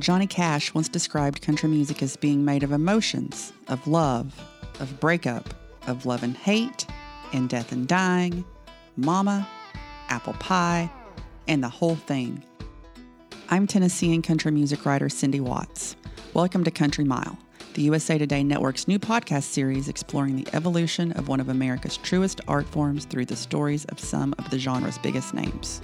Johnny Cash once described country music as being made of emotions, of love, of breakup, of love and hate, and death and dying, mama, apple pie, and the whole thing. I'm Tennessean country music writer Cindy Watts. Welcome to Country Mile, the USA Today Network's new podcast series exploring the evolution of one of America's truest art forms through the stories of some of the genre's biggest names.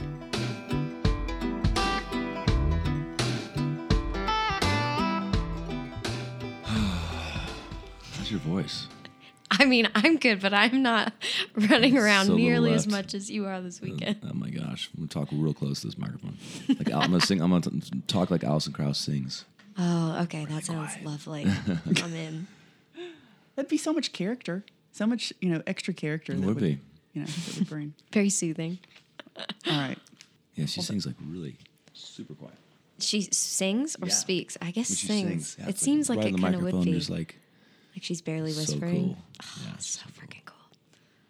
Voice? I mean, I'm good, but I'm not running around So nearly as much as you are this uh, weekend. Oh my gosh, I'm gonna talk real close to this microphone. Like I'm gonna sing. I'm gonna t- talk like Alison Krauss sings. Oh, okay, that sounds lovely. I'm in. That'd be so much character, so much you know extra character. It that would be. You know, that would bring. Very soothing. All right. Yeah, she sings like really super quiet. She sings or Yeah. speaks. I guess sings. sings, yeah, it it's seems like right it the kind of would microphone, be. just like like she's barely whispering. so whispering. cool. Oh, Yeah, so freaking cool.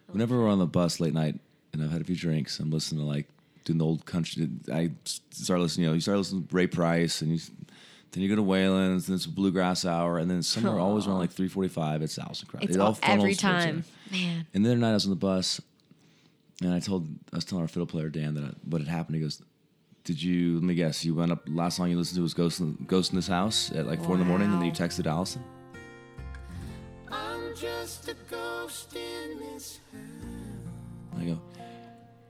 Whenever we're on the bus late night and I've had a few drinks, I'm listening to like doing the old country. I start listening. You know, you start listening to Ray Price, and you then you go to Waylon's, and it's bluegrass hour, and then somewhere always around like 3:45, it's Alison Krauss. It's It all, funnels every time. Man. And the other night I was on the bus, and I told I was telling our fiddle player Dan that I, what had happened. He goes, "Did you? Let me guess. You went up. Last song you listened to was Ghost in, Ghost in this house at like four in the morning, and then you texted Alison." I'm just a ghost in this I go,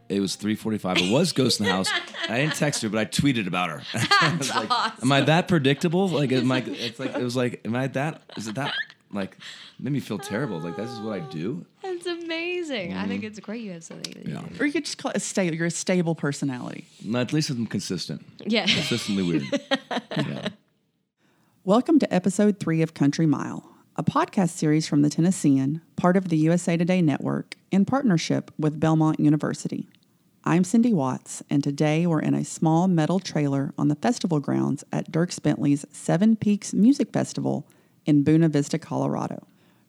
"It was three forty-five. It was Ghost in the house. I didn't text her, but I tweeted about her. I was like, Am I that predictable? Like, am I? It's like it was like, am I that? Is it that? Like, made me feel terrible. Like, this is what I do. That's amazing. I think it's great you have something that you Mm-hmm. Yeah. do. Or you could just call it a stable. You're a stable personality. At least I'm consistent. Yeah. Consistently weird. Yeah. Welcome to episode three of Country Mile, a podcast series from the Tennessean, part of the USA Today network, in partnership with Belmont University. I'm Cindy Watts, and today we're in a small metal trailer on the festival grounds at Dierks Bentley's Seven Peaks Music Festival in Buena Vista, Colorado.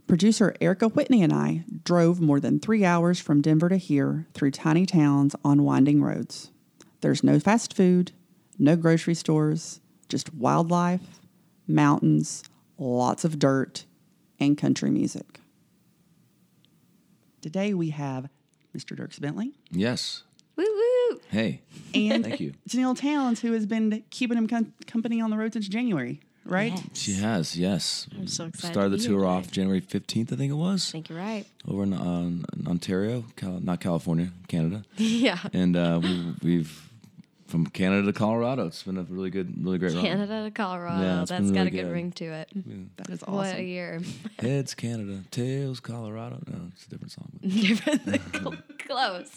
Producer Ayrika Whitney and I drove more than three hours from Denver to here through tiny towns on winding roads. There's no fast food, no grocery stores, just wildlife, mountains, lots of dirt, and country music. Today we have Mr. Dierks Bentley Yes. woo woo. Hey. and Thank you. Tenille Townes, who has been keeping him com- company on the road since January, right? Yes. She has, yes. I'm so excited. Started to the be here tour today. off January 15th, I think it was, I think you're right. over in, um, in Ontario, Cal- not California, Canada. yeah. And uh, we, we've, from Canada to Colorado, it's been a really good, really great run. Canada to Colorado. Yeah, it's That's got a good, good. ring to it. That is awesome. What a awesome. year. Heads Canada, tails Colorado. No, it's a different song. Different than cl- close.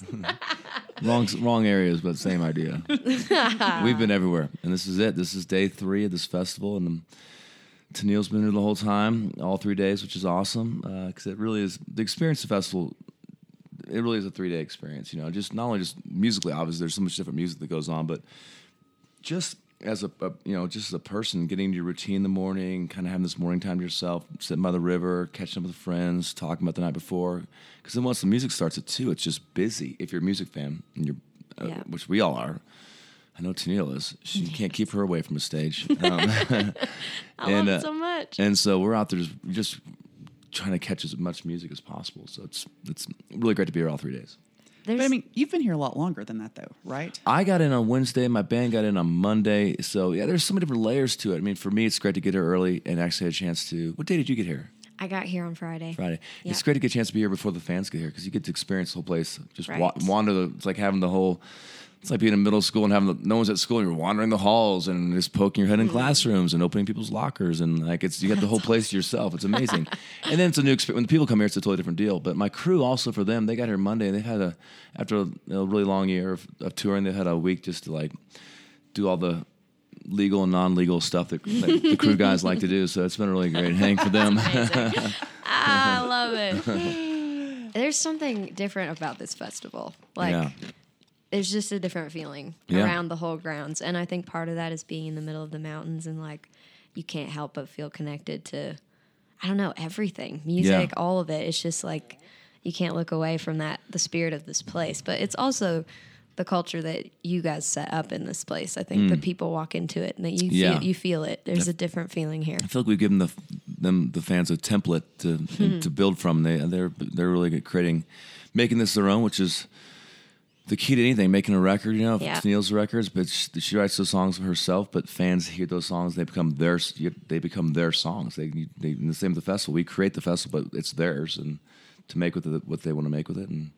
wrong, wrong areas, but same idea. We've been everywhere, and this is it. This is day three of this festival, and um, Tenille's been here the whole time, all three days, which is awesome because it really is the experience of the festival. It really is a three day experience. You know, just not only just musically, obviously, there's so much different music that goes on, but just as a, a you know just as a person getting into your routine in the morning kind of having this morning time to yourself sitting by the river catching up with friends talking about the night before because then once the music starts at two it's just busy if you're a music fan and you're uh, Yeah. which we all are I know Tenille is. She can't keep her away from a stage. Um, I And, love uh, it so much. and so we're out there just, just trying to catch as much music as possible. So it's it's really great to be here all three days. There's, But I mean, you've been here a lot longer than that, though, right? I got in on Wednesday. My band got in on Monday. So yeah, there's so many different layers to it. I mean, for me, it's great to get here early and actually had a chance to. What day did you get here? I got here on Friday. Friday. Yeah. It's great to get a chance to be here before the fans get here because you get to experience the whole place. Just wa- wander. The, it's like having the whole. It's like being in middle school and having the, no one's at school. and You're wandering the halls and just poking your head Mm-hmm. in classrooms and opening people's lockers and like it's you got the whole place to yourself. It's amazing. and then it's a new experience. When the people come here, it's a totally different deal. But my crew also for them, they got here Monday. and They had a after a, a really long year of, of touring. They had a week just to like do all the legal and non-legal stuff that, that the crew guys like to do. So it's been a really great hang for them. Ah, I love it. There's something different about this festival. Like, yeah. There's just a different feeling Yeah. around the whole grounds. And I think part of that is being in the middle of the mountains and like you can't help but feel connected to I don't know, everything. Music, all of it. It's just like you can't look away from that the spirit of this place. But it's also the culture that you guys set up in this place. I think that people walk into it and that you Mm. Yeah. feel, you feel it. There's a different feeling here. I feel like we've given the them the fans a template to Hmm. to build from. They they're they're really good at creating, making this their own, which is the key to anything. Making a record, you know, Yeah. Neil's records, but she, she writes those songs herself. But fans hear those songs, they become their they become their songs. They they in the same with the festival. We create the festival, but it's theirs, and to make with it what they want to make with it, and.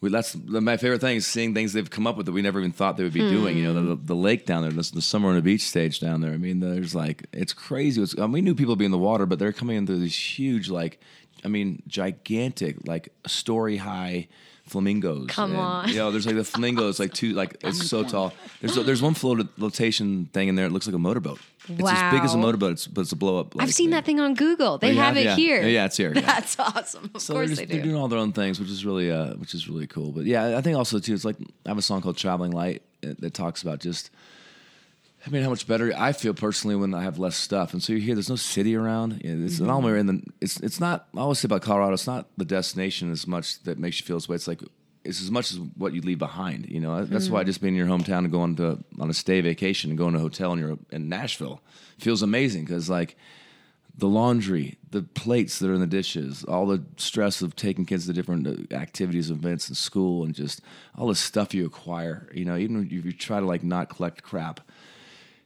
We, that's my favorite thing is seeing things they've come up with that we never even thought they would be doing. You know, the, hmm. the lake down there, the, the summer on the beach stage down there. I mean, there's like it's crazy. It's, I mean, we knew people would be in the water, but they're coming into these huge, like, I mean, gigantic, like story high flamingos. Come And, on. you know, there's like the flamingos, like two, like it's so tall. There's there's one flotation thing in there. It looks like a motorboat. It's as big as a motorboat, it's, but it's a blow up. I've seen that thing on Google. They Oh, have have? it Yeah. here. Yeah, it's here, yeah. That's awesome. Of So course they're, they just, they're doing all their own things, which is really, uh, which is really cool. But yeah, I think also too, it's like I have a song called "Traveling Light" that that talks about just. I mean, how much better I feel personally when I have less stuff, and so you hear there's no city around. It's Mm-hmm. all in the. It's it's not. I always say about Colorado, it's not the destination as much that makes you feel this way. It's like it's as much as what you leave behind. You know, that's Mm-hmm. why just being in your hometown and going to on a stay vacation and going to a hotel in your in Nashville feels amazing because like the laundry, the plates that are in the dishes, all the stress of taking kids to different uh, activities, events in school, and just all the stuff you acquire. You know, even if you try to like not collect crap,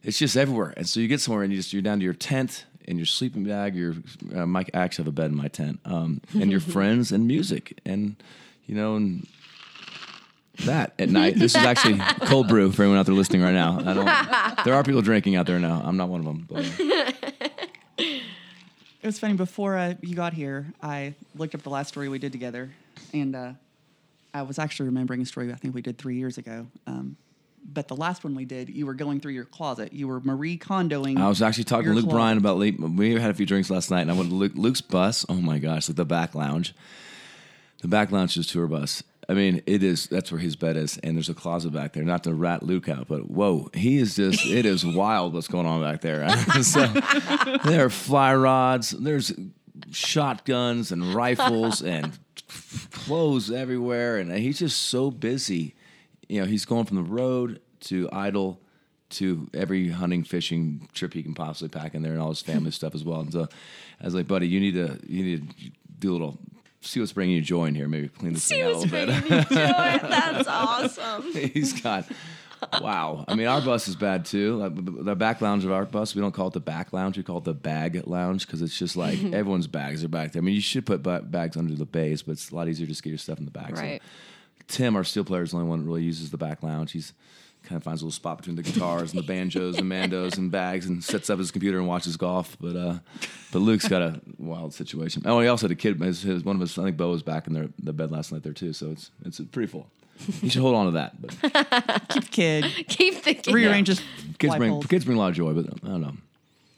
it's just everywhere. And so you get somewhere and you just you're down to your tent and your sleeping bag. Your uh, Mike I actually have a bed in my tent, um, and your friends and music, and you know and. That at night. This is actually cold brew for anyone out there listening right now. I don't. There are people drinking out there now. I'm not one of them. But, uh, It was funny. Before uh, you got here, I looked up the last story we did together, and uh, I was actually remembering a story I think we did three years ago. Um, but the last one we did, you were going through your closet. You were Marie Kondoing. I was actually talking to Luke closet. Bryan about late. We had a few drinks last night, and I went to Luke, Luke's bus. Oh my gosh, like the back lounge. The back lounge is tour bus. I mean, it is. That's where his bed is, and there's a closet back there. Not to rat Luke out, but whoa, he is just. It is wild what's going on back there. so, there are fly rods. There's shotguns and rifles and clothes everywhere, and he's just so busy. You know, he's going from the road to Idol to every hunting, fishing trip he can possibly pack in there, and all his family stuff as well. And so, I was like, buddy, you need to you need to do a little. See what's bringing you joy in here. Maybe clean this See thing out a little bit. bringing me joy. That's awesome. He's got. Wow. I mean, our bus is bad too. Like, b- b- The back lounge of our bus, we don't call it the back lounge. We call it the bag lounge because it's just like everyone's bags are back there. I mean, you should put bags under the bays, but it's a lot easier to just get your stuff in the back. So Right. Tim, our steel player, is the only one that really uses the back lounge. He's kind of finds a little spot between the guitars and the banjos and mandos and bags and sets up his computer and watches golf. But uh, but Luke's got a wild situation. Oh, he also had a kid. His, his, one of his, I think, Bo was back in their the bed last night there too. So it's it's pretty full. You should hold on to that. But Keep the kid. Keep thinking. Rearrange his kids light bring bulbs, kids bring a lot of joy, but I don't know.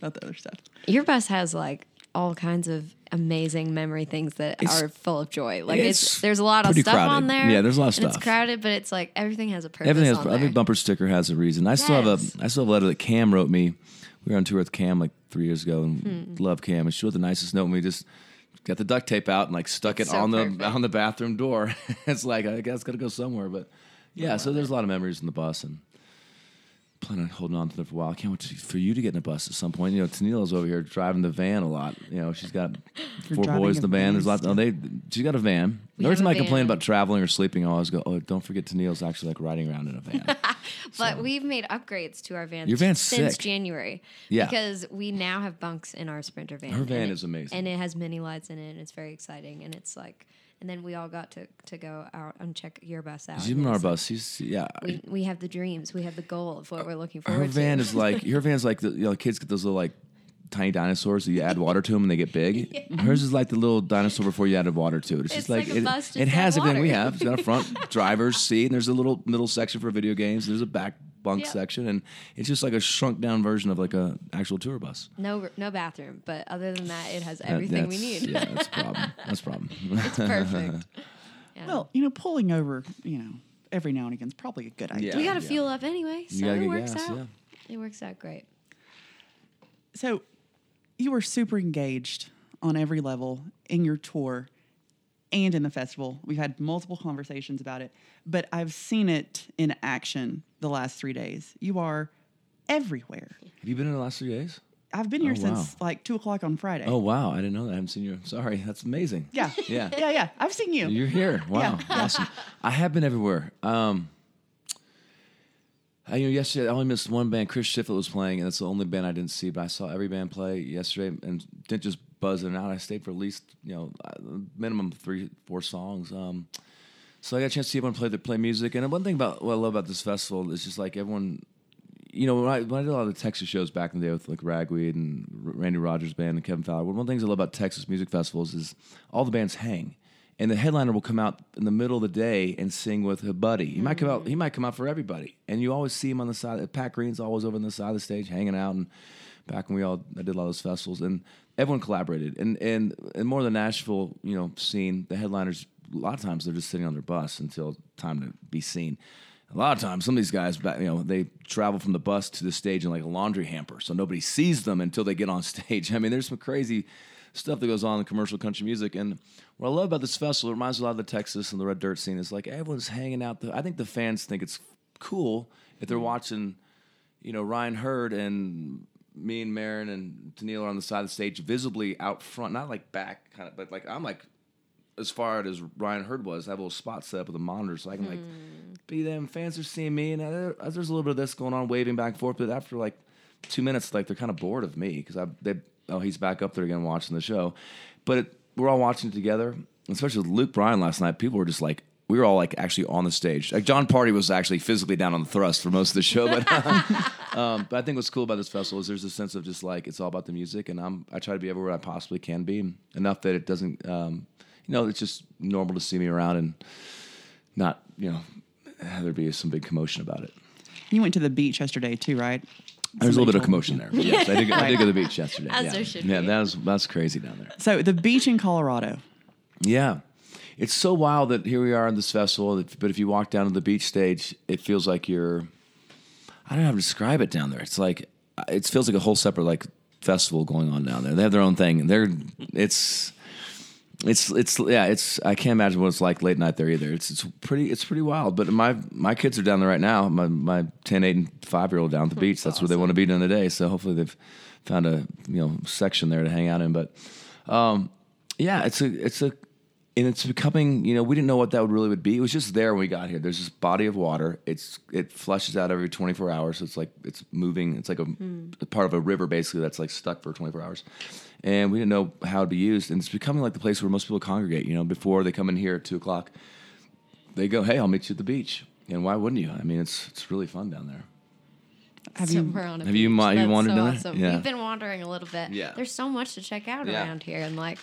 not the other stuff. Your bus has like all kinds of amazing memory things that It's- are full of joy. Like it's, it's there's a lot of stuff crowded. on there. Yeah, there's a lot of stuff. It's crowded, but it's like everything has a purpose. Everything has every bumper sticker has a reason. I still have a I still have a letter that Cam wrote me. We were on tour with Cam like three years ago, and Hmm. love Cam. And she wrote the nicest note, and we just got the duct tape out and like stuck it So on the on the bathroom door. it's like I guess it's gotta go somewhere, but yeah. So there's a lot of memories in the bus, and plan on holding on to them for a while. I can't wait to, for you to get in a bus at some point. You know, Tenille's over here driving the van a lot. You know, she's got You're four boys in the van. van There's lots. Oh, they she's got a van. We Every have time a I complain about traveling or sleeping, I always go, "Oh, don't forget Tenille's actually like riding around in a van." But we've made upgrades to our van. Your van's since sick. January. Yeah. Because we now have bunks in our Sprinter van. Her van and it- is amazing. and it has mini lights in it, and it's very exciting. And it's like, and then we all got to to go out and check your bus out. In our bus. She's yeah. We, we have the dreams. We have the goal of what we're looking forward her van to. is like her van's like the you know kids get those little like tiny dinosaurs you add water to them and they get big. Hers is like the little dinosaur before you added water to it. It's just like, like a it, bus just it has add everything we have. It's got a front driver's seat and there's a little middle section for video games. There's a back bunk Yep. section and it's just like a shrunk down version of like a actual tour bus. no no bathroom, but other than that, it has That- everything we need. Yeah, that's a problem. That's a problem. it's perfect. Yeah. Well, you know, pulling over, you know, every now and again is probably a good idea. Yeah. we got to yeah. fuel up anyway, so it works gas, out. yeah. It works out great. So you were super engaged on every level in your tour. And in the festival. We've had multiple conversations about it, but I've seen it in action the last three days. You are everywhere. Have you been in the last three days? I've been here Oh, wow. since like two o'clock on Friday. Oh wow, I didn't know that. I haven't seen you. Sorry, that's amazing. yeah, Yeah. yeah, yeah. I've seen you. You're here. Wow, Yeah. awesome. I have been everywhere. Um, I, you know, yesterday I only missed one band. Chris Shiflett was playing, and that's the only band I didn't see. But I saw every band play yesterday, and didn't just buzz in and out. I stayed for at least you know uh, minimum three, four songs. Um, so I got a chance to see everyone play the play music. And one thing about what I love about this festival is just like everyone. You know, when I, when I did a lot of the Texas shows back in the day with like Ragweed and Randy Rogers Band and Kevin Fowler, one of the things I love about Texas music festivals is all the bands hang, and the headliner will come out in the middle of the day and sing with a buddy. He might come out. He might come out for everybody, and you always see him on the side. Pat Green's always over on the side of the stage hanging out. And back when we all I did a lot of those festivals, and everyone collaborated. And and and more the Nashville, you know, scene, the headliners a lot of times they're just sitting on their bus until time to be seen. A lot of times, some of these guys, you know, they travel from the bus to the stage in like a laundry hamper, so nobody sees them until they get on stage. I mean, there's some crazy stuff that goes on in commercial country music. And what I love about this festival, it reminds me a lot of the Texas and the Red Dirt scene. Is like everyone's hanging out. I think the fans think it's cool if they're watching, you know, Ryan Hurd and me and Maren and Tennille are on the side of the stage, visibly out front, not like back kind of, but like I'm like as far out as Ryan Hurd was. I have a little spot set up with a monitor, so I can like be them. Fans are seeing me, and uh, there's a little bit of this going on, waving back and forth. But after like two minutes, like they're kind of bored of me because I they oh he's back up there again watching the show, but it, we're all watching it together. Especially with Luke Bryan last night, people were just like. We were all like actually on the stage. Like Jon Pardi was actually physically down on the thrust for most of the show, but um, but I think what's cool about this festival is there's a sense of just like it's all about the music, and I'm I try to be everywhere I possibly can be, enough that it doesn't, um, you know, it's just normal to see me around and not, you know, there be some big commotion about it. You went to the beach yesterday too, right? There's a little bit of commotion there. But yes, I did, I did go to the beach yesterday. As yeah. there should yeah, be. that was that's crazy down there. So the beach in Colorado. Yeah. It's so wild that here we are in this festival, but if you walk down to the beach stage, it feels like you're I don't know how to describe it down there. It's like it feels like a whole separate like festival going on down there. They have their own thing. They're it's it's it's yeah, it's I can't imagine what it's like late night there either. It's it's pretty it's pretty wild. But my my kids are down there right now. My my 10, 8 and 5 year old down at the beach. That's where they want to be during the day. So hopefully they've found a, you know, section there to hang out in, but um yeah, it's a it's a and it's becoming you know we didn't know what that would really would be it was just there when we got here there's this body of water it's it flushes out every 24 hours so it's like it's moving it's like a, hmm. a part of a river basically that's like stuck for 24 hours and we didn't know how to be used and it's becoming like the place where most people congregate you know before they come in here at 2 o'clock they go hey i'll meet you at the beach and why wouldn't you i mean it's it's really fun down there Have you? somewhere on a have you beach. mi- you That's wandered so down there? awesome. Yeah. We've been wandering a little bit. Yeah. There's so much to check out Yeah. around here, and like,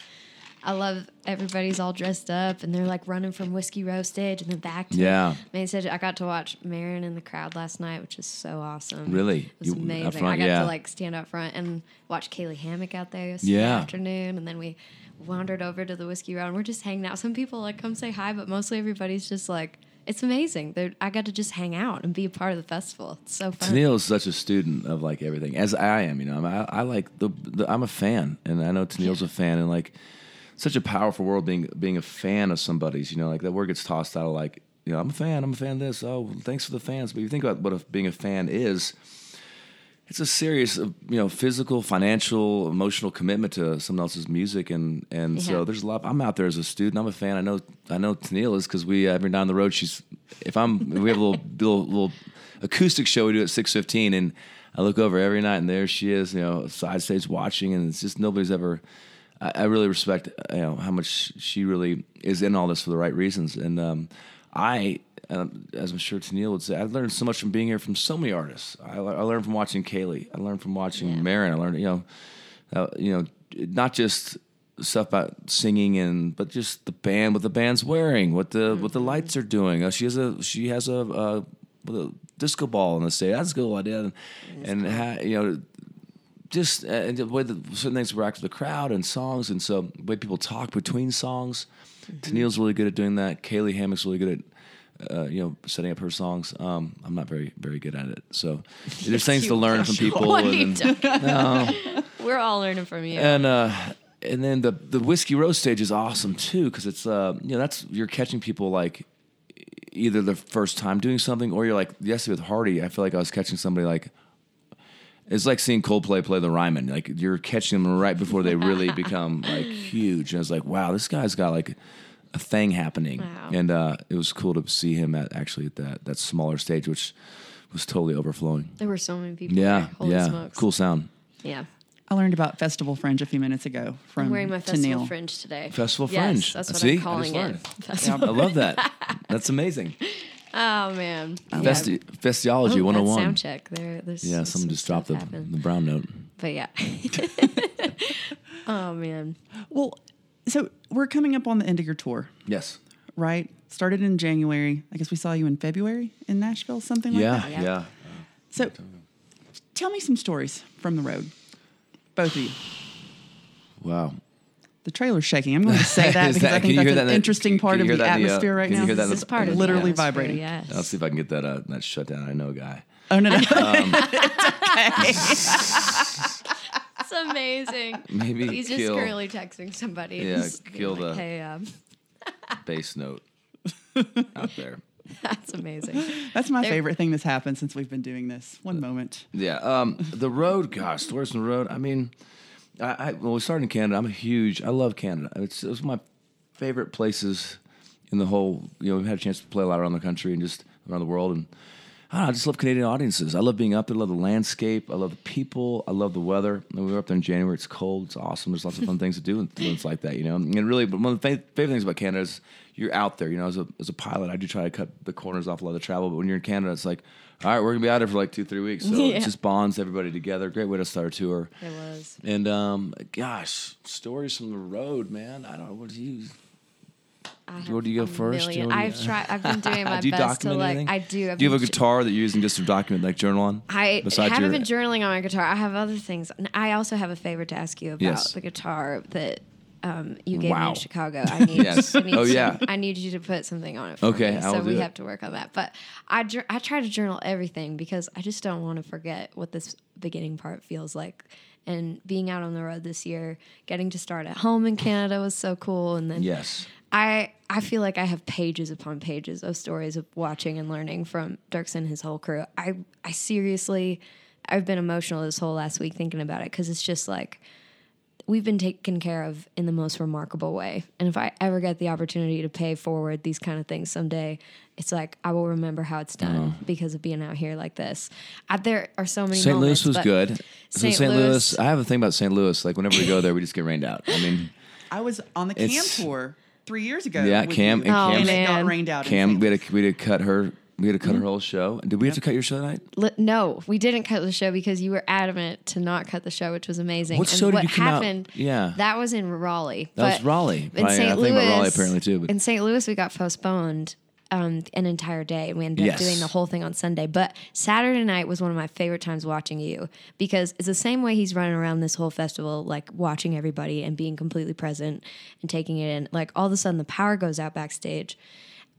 I love everybody's all dressed up, and they're like running from Whiskey Row stage and then back to Yeah. main stage. I got to watch Maren in the crowd last night, which is so awesome. Really? it was You- amazing. front, I got yeah. to like stand up front and watch Caylee Hammack out there yesterday Yeah. afternoon, and then we wandered over to the Whiskey Row, and we're just hanging out. Some people like come say hi, but mostly everybody's just like. It's amazing. They're, I got to just hang out and be a part of the festival. It's so fun. Tenille is such a student of like everything, as I am. You know, I, I like the, the. I'm a fan, and I know Tenille's a fan, and like, such a powerful world being being a fan of somebody's. You know, like that word gets tossed out of like, you know, I'm a fan. I'm a fan of this. Oh, thanks for the fans. But if you think about what a, being a fan is, it's a serious, uh, you know, physical, financial, emotional commitment to someone else's music, and and Yeah. so there's a lot. I'm out there as a student. I'm a fan. I know I know Tenille is because we uh, every down the road. She's if I'm we have a little little, little acoustic show we do at six fifteen, and I look over every night, and there she is, you know, side stage watching, and it's just nobody's ever. I, I really respect you know how much she really is in all this for the right reasons, and um, I, um, as I'm sure Tenille would say, I learned so much from being here from so many artists. I, I learned from watching Caylee. I learned from watching Yeah. Maren. I learned, you know, uh, you know, not just stuff about singing and, but just the band, what the band's wearing, what the what the lights are doing. Uh, she has a she has a, uh a disco ball in the stage. That's a cool idea, and, and ha, you know. Just uh, and the way that certain things react to the crowd and songs, and so the way people talk between songs. Tenille's really good at doing that. Caylee Hammack's really good at uh, you know, setting up her songs. Um, I'm not very, very good at it. So there's things to learn from people. What are you and, no, We're all learning from you. and uh, and then the the Whiskey Row stage is awesome too because it's uh you know that's you're catching people like either the first time doing something or you're like yesterday with Hardy I feel like I was catching somebody like it's like seeing Coldplay play the Ryman like you're catching them right before they really become like huge and it's like wow this guy's got like a thing happening Wow. and uh it was cool to see him at actually at that that smaller stage which was totally overflowing There were so many people. yeah there. Holy yeah smokes. cool sound Yeah. I learned about Festival Fringe a few minutes ago from I'm wearing my festival Tenille. fringe today. Festival Yes, Fringe. That's what See? I I'm just calling it. learned. Festival. I love that that's amazing Oh man. Festi- Festiology Oh, 101 That sound oh check. There, there's Yeah, some someone just dropped the, the brown note. But yeah. oh man. Well, so we're coming up on the end of your tour, Yes. right? Started in January. I guess we saw you in February in Nashville, something like Yeah, that. yeah. Yeah. So tell me some stories from the road, both of you. Wow. The trailer's shaking. I'm going to say that because that- I think that's hear an that in interesting can part of hear the that in the, uh, atmosphere right can you now. hear that This is part of literally vibrating. Yes. I'll see if I can get that uh, that shut down. I know a guy. Oh no, no. It's okay. it's amazing. Maybe He's just kill currently texting somebody. and Yeah, just being kill like, the- Hey, um, bass note out there. that's amazing. That's my There- favorite thing that's happened since we've been doing this. One moment. Yeah. Um, the road, gosh, stories on the road. I mean, I, I when we started in Canada, I'm a huge. I love Canada. It's it was my favorite places in the whole. You know, we've had a chance to play a lot around the country and just around the world, and I, know, I just love Canadian audiences. I love being up there. I love the landscape. I love the people. I love the weather. And we were up there in January. It's cold. It's awesome. There's lots of fun things to do and things like that. You know, and really, but one of the fa- favorite things about Canada is you're out there. You know, as a as a pilot, I do try to cut the corners off a lot of the travel. But when you're in Canada, it's like, all right, we're gonna be out there for like two, three weeks. So Yeah. it just bonds everybody together. Great way to start a tour. It was. And um, gosh, stories from the road, man. I don't know what do you. I do you go first, million- Jody? I've tried. I've been doing my do you best to document like. anything? I do. I've Do you have a guitar that you're using just to document, like journal on? I haven't your- been journaling on my guitar. I have other things. I also have a favor to ask you about Yes. the guitar that um, you gave me in Chicago. I need, Yes. I need Oh, to- yeah. I need you to put something on it for Okay, me. So we it. have to work on that. But I, I try to journal everything because I just don't want to forget what this beginning part feels like. And being out on the road this year, getting to start at home in Canada was so cool. And then Yes. I I feel like I have pages upon pages of stories of watching and learning from Dierks and his whole crew. I I seriously I've been emotional this whole last week thinking about it because it's just like we've been taken care of in the most remarkable way. And if I ever get the opportunity to pay forward these kind of things someday, it's like I will remember how it's done Uh-huh. because of being out here like this. I, there are so many. St. Louis was but good. So St. St. Louis- Louis, I have a thing about St. Louis. Like whenever we go there, we just get rained out. I mean, I was on the Cam It's- tour three years ago. Yeah, with Cam- you, and Oh, and it got rained out. in Cam, St. we had to we had to cut her. We had to cut her mm-hmm. whole show. Did we have to cut your show tonight? Li- no, we didn't cut the show because you were adamant to not cut the show, which was amazing. What and show did what you come out- happened? Yeah. that was in Raleigh. That was Raleigh. In Right, St. I Louis, about Raleigh apparently too, but- in St. Louis, we got postponed um, an entire day. And We ended up doing the whole thing on Sunday. But Saturday night was one of my favorite times watching you because it's the same way he's running around this whole festival, like watching everybody and being completely present and taking it in. Like all of a sudden, the power goes out backstage.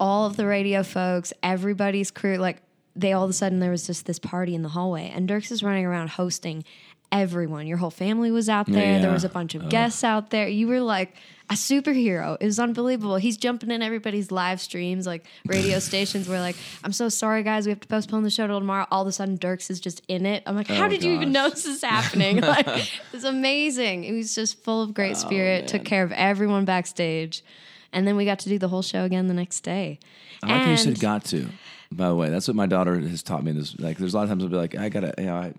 All of the radio folks, everybody's crew, like they all of a sudden there was just this party in the hallway, and Dierks is running around hosting everyone. Your whole family was out there. There was a bunch of guests out there. You were like a superhero. It was unbelievable. He's jumping in everybody's live streams, like radio stations were like, I'm so sorry, guys. We have to postpone the show till tomorrow. All of a sudden, Dierks is just in it. I'm like, oh, how Oh, did you even know this is happening? like, it's amazing. He was just full of Oh, great spirit, took care of everyone backstage. And then we got to do the whole show again the next day. I like how you said got to. By the way, that's what my daughter has taught me. This like, there's a lot of times I'll be like, I gotta, you know, I,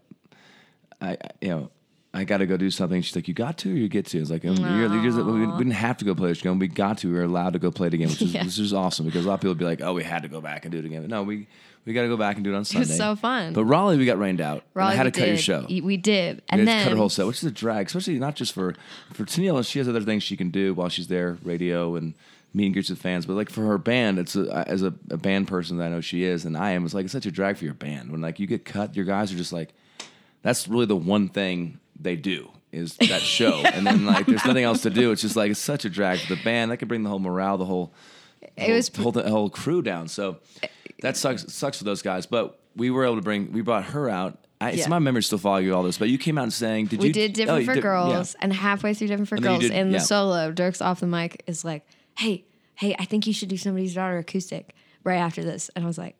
I, I- you know, I gotta go do something. She's like, you got to, or you get to. It's like, um, you're, you're just- we, didn't have to go play this game. We got to. We were allowed to go play it again, which is Yeah. which is awesome because a lot of people would be like, oh, we had to go back and do it again. But no, we we got to go back and do it on Sunday. was so fun. But Raleigh, we got rained out. Raleigh, I had we to cut your did. show. Y- We did. We And had then to cut her whole set, which is a drag, especially not just for for Tenille. She has other things she can do while she's there, radio and meeting groups with fans. But like for her band, it's a, as a, a band person that I know she is, and I am. It's like it's such a drag for your band when like you get cut. Your guys are just like, that's really the one thing they do is that show, and then like there's nothing else to do. It's just like it's such a drag for the band. That could bring the whole morale, the whole It was whole, the whole crew down. So uh, that sucks sucks for those guys. But we were able to bring we brought her out I, it's Yeah. my memory still following you all this, but you came out and saying, "Did we you?" did oh, different you for did- yeah. girls, and halfway through different for And girls did- in yeah. the solo, Dierks' off the mic is like, "Hey, hey, I think you should do somebody's daughter acoustic right after this," and I was like,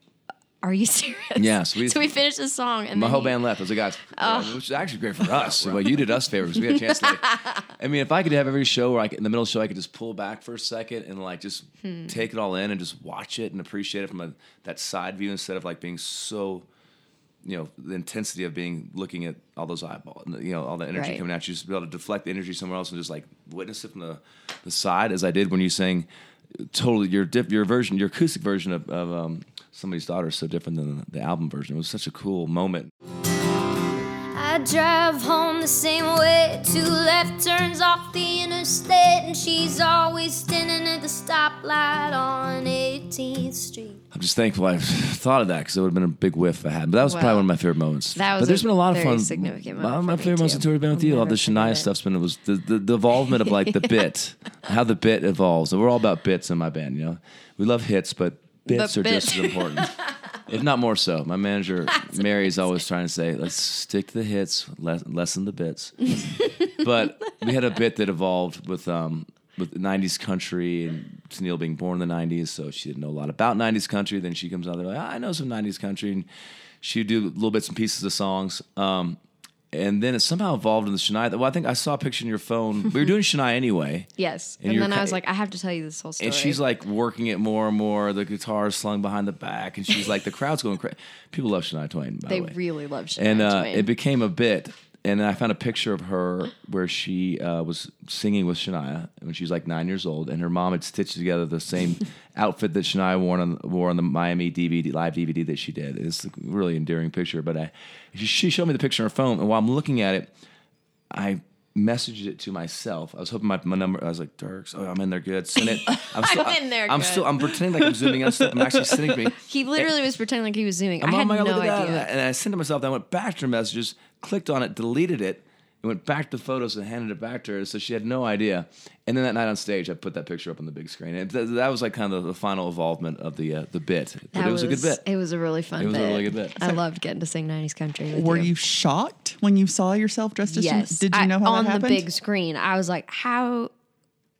"Are you serious?" Yeah, so we- so we finished the song, and My whole he- band left. I was like, guys, Oh. which is actually great for us. Well, you did us favors. We had a chance to. Like, I mean, if I could have every show where I could, in the middle of the show I could just pull back for a second and like just Hmm. take it all in and just watch it and appreciate it from a, that side view instead of like being so, you know, the intensity of being looking at all those eyeballs, you know, all the energy Right. coming at you, just be able to deflect the energy somewhere else and just like witness it from the, the side as I did when you sang. Totally, your diff, your version, your acoustic version of, of um, somebody's daughter is so different than the album version. It was such a cool moment. I drive home the same way. Two left turns off the interstate, and she's always standing at the stoplight on 18th Street. I'm just thankful I thought of that because it would have been a big whiff if I had. But that was probably one of my favorite moments. that but was there's a been a lot of fun. significant moment of my favorite moments too. of tour have been with I'll you. All the Shania stuff's been. It was the, the, the evolvement of like the bit, how the bit evolves. And we're all about bits in my band. You know, we love hits, but bits are just as important. If not more so, my manager Mary is always trying to say, "Let's stick to the hits, less, lessen the bits." but we had a bit that evolved with um, with '90s country and Tennille being born in the '90s, so she didn't know a lot about '90s country. Then she comes out there like, "Ah, "I know some '90s country," and she would do little bits and pieces of songs. Um, and then it somehow evolved into Shania. Well, I think I saw a picture in your phone. We were doing Shania anyway. Yes, And and, then I was like, I have to tell you this whole story. And she's like working it more and more. The guitar is slung behind the back, and she's like, the crowd's going crazy. People love Shania Twain, by they the way. really love Shania and uh, Twain. it became a bit. And then I found a picture of her where she uh, was singing with Shania when she was like nine years old, and her mom had stitched together the same outfit that Shania wore on wore on the Miami DVD live DVD that she did. It's a really endearing picture. But I, she- she showed me the picture on her phone, and while I'm looking at it, I messaged it to myself. I was hoping my, my number. I was like, Dierks, oh, I'm in there good. Send it. I'm, still, in there I'm good. still. I'm pretending like I'm zooming in. Stuff. I'm actually sending me. he literally was pretending like he was zooming. I'm, I oh had my oh, no idea. And I sent it myself. Then I went back to messages, clicked on it, deleted it, and went back to photos and handed it back to her. So she had no idea. And then that night on stage, I put that picture up on the big screen. And th- that was like kind of the final evolvement of the uh, the bit. But That it was, a good bit. It was a really fun. It was a bit. really good bit. I loved getting to sing '90s country. With Were you shocked when you saw yourself dressed as? Yes. Did you I- know how on that happened? the big screen? I was like, how?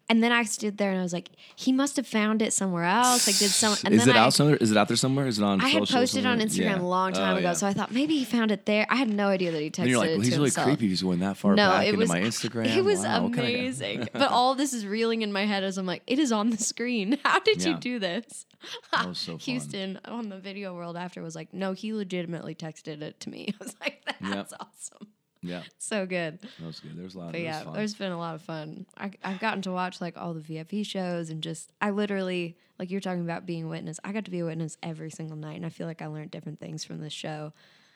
And then I stood there and I was like, he must have found it somewhere else. Like, did some? And is then it I, out somewhere? Is it out there somewhere? Is it on? I had posted on? Instagram Yeah. a long time Oh, ago, yeah. so I thought maybe he found it there. I had no idea that he texted And you're like, well, he's really himself. creepy. He's going that far No, back it into was my Instagram. It was Wow, what kind of amazing. but all this is reeling in my head as I'm like, it is on the screen. How did Yeah. you do this? That was so. Houston on the video world after was like, no, he legitimately texted it to me. I was like, that's Yep. awesome. Yeah, So good. that was good. There's a lot. But yeah, fun. there's been a lot of fun. I, I've gotten to watch like all the VIP shows and just, I literally, like you're talking about being a witness, I got to be a witness every single night. And I feel like I learned different things from this show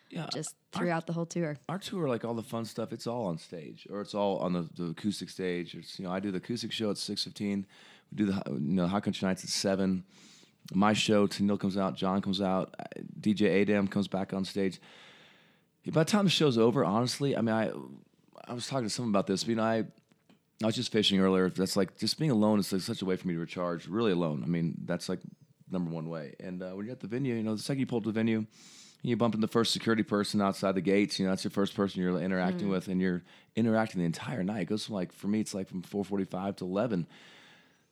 yeah, just throughout the whole tour. our tour, like all the fun stuff, it's all on stage or it's all on the, the acoustic stage. It's you know I do the acoustic show at six fifteen. We do the you know Hot Country Nights at seven. My show, Tenille comes out, Jon comes out, uh, DJ Adam comes back on stage. By the time the show's over, honestly, I mean I I was talking to someone about this. But, you know I. I was just fishing earlier. That's like just being alone is like such a way for me to recharge. Really alone. I mean, that's like number one way. And uh, when you're at the venue, you know, the second you pull up to the venue, you bump into the first security person outside the gates. You know, that's your first person you're interacting with, and you're interacting the entire night. It goes from like for me, it's like from 4:45 to 11.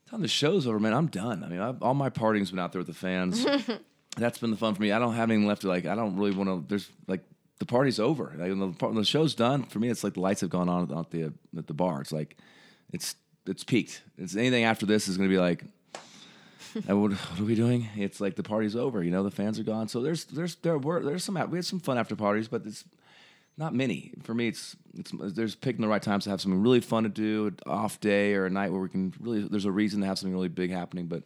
Time the show's over, man. I'm done. I mean, I've, all my partying's been out there with the fans. that's been the fun for me. I don't have anything left to like. I don't really want to. There's like the party's over. Like when the, when the show's done for me. It's like the lights have gone on at the at the bar. It's like it's it's peaked. It's anything after this is going to be like. what, what are we doing? It's like the party's over. You know, the fans are gone. So there's there's there were there's some we had some fun after parties, but it's not many. For me, it's it's there's picking the right times to have something really fun to do, an off day or a night where we can really. There's a reason to have something really big happening, but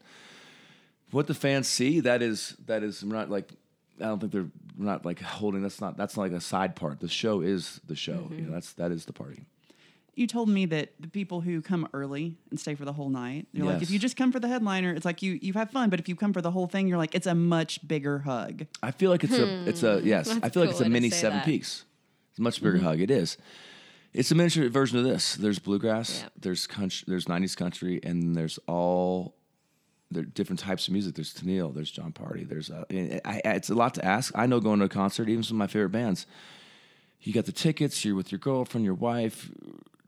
what the fans see that is that is not like I don't think they're not like holding that's not that's not like a side part. The show is the show. You know, that's that is the party. You told me that the people who come early and stay for the whole night, you're like, if you just come for the headliner, it's like you you have fun. But if you come for the whole thing, you're like, it's a much bigger hug. I feel like it's a it's a yes. I Hmm. That's feel like it's a mini Seven that. Peaks. It's a much bigger hug. It is. It's a miniature version of this. There's bluegrass. Yeah. There's country. There's '90s country, and there's all there are different types of music. There's Tenille. There's Jon Pardi. There's uh, I, I, it's a lot to ask. I know going to a concert, even some of my favorite bands. you got the tickets, you're with your girlfriend, your wife,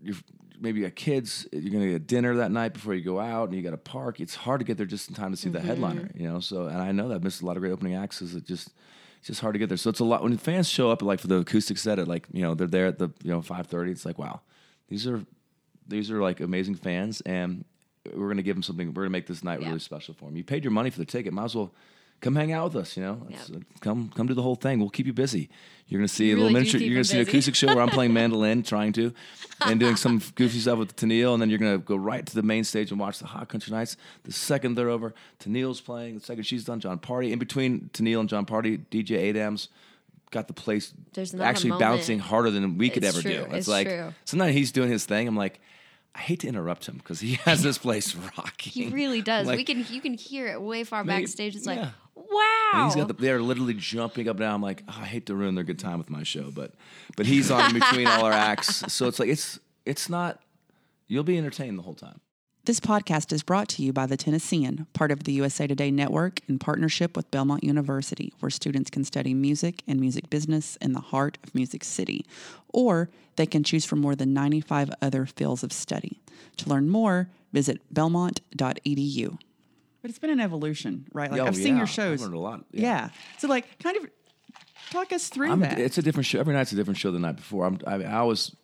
you're maybe you got kids, you're gonna get dinner that night before you go out, and you got to park. It's hard to get there just in time to see the headliner, you know. So, and I know that I missed a lot of great opening acts. Is it just it's just hard to get there. So it's a lot when fans show up like for the acoustic set at like you know they're there at the you know five thirty. It's like wow, these are these are like amazing fans, and we're gonna give them something. We're gonna make this night Yeah. really special for them. You paid your money for the ticket, might as well. Come hang out with us, you know. Uh, come, come do the whole thing. We'll keep you busy. You're gonna see You a little really do miniature. You're gonna see an acoustic show where I'm playing mandolin, trying to, and doing some goofy stuff with Tenille, and then you're gonna go right to the main stage and watch the Hot Country Nights. The second they're over, Tenille's playing. The second she's done, Jon Pardi. In between Tenille and Jon Pardi, DJ Adams got the place There's not a actually bouncing harder than we could It's ever true. do. It's, It's like true. sometimes he's doing his thing. I'm like, I hate to interrupt him because he has this place rocking. He really does. Like, we can you can hear it way far Maybe- backstage. It's like yeah. wow. and he's got the, they're literally jumping up and down. I'm like, oh, I hate to ruin their good time with my show, but but he's on between all our acts, so it's like it's it's not. You'll be entertained the whole time. This podcast is brought to you by the Tennessean, part of the USA Today Network in partnership with Belmont University, where students can study music and music business in the heart of Music City, or they can choose from more than 95 other fields of study. To learn more, visit belmont.edu. But it's been an evolution, right? Like Oh, I've seen your shows. I've learned a lot. Yeah. So like kind of talk us through I'm, that. it's a different show. Every night's a different show than the night before. I'm, I, I was,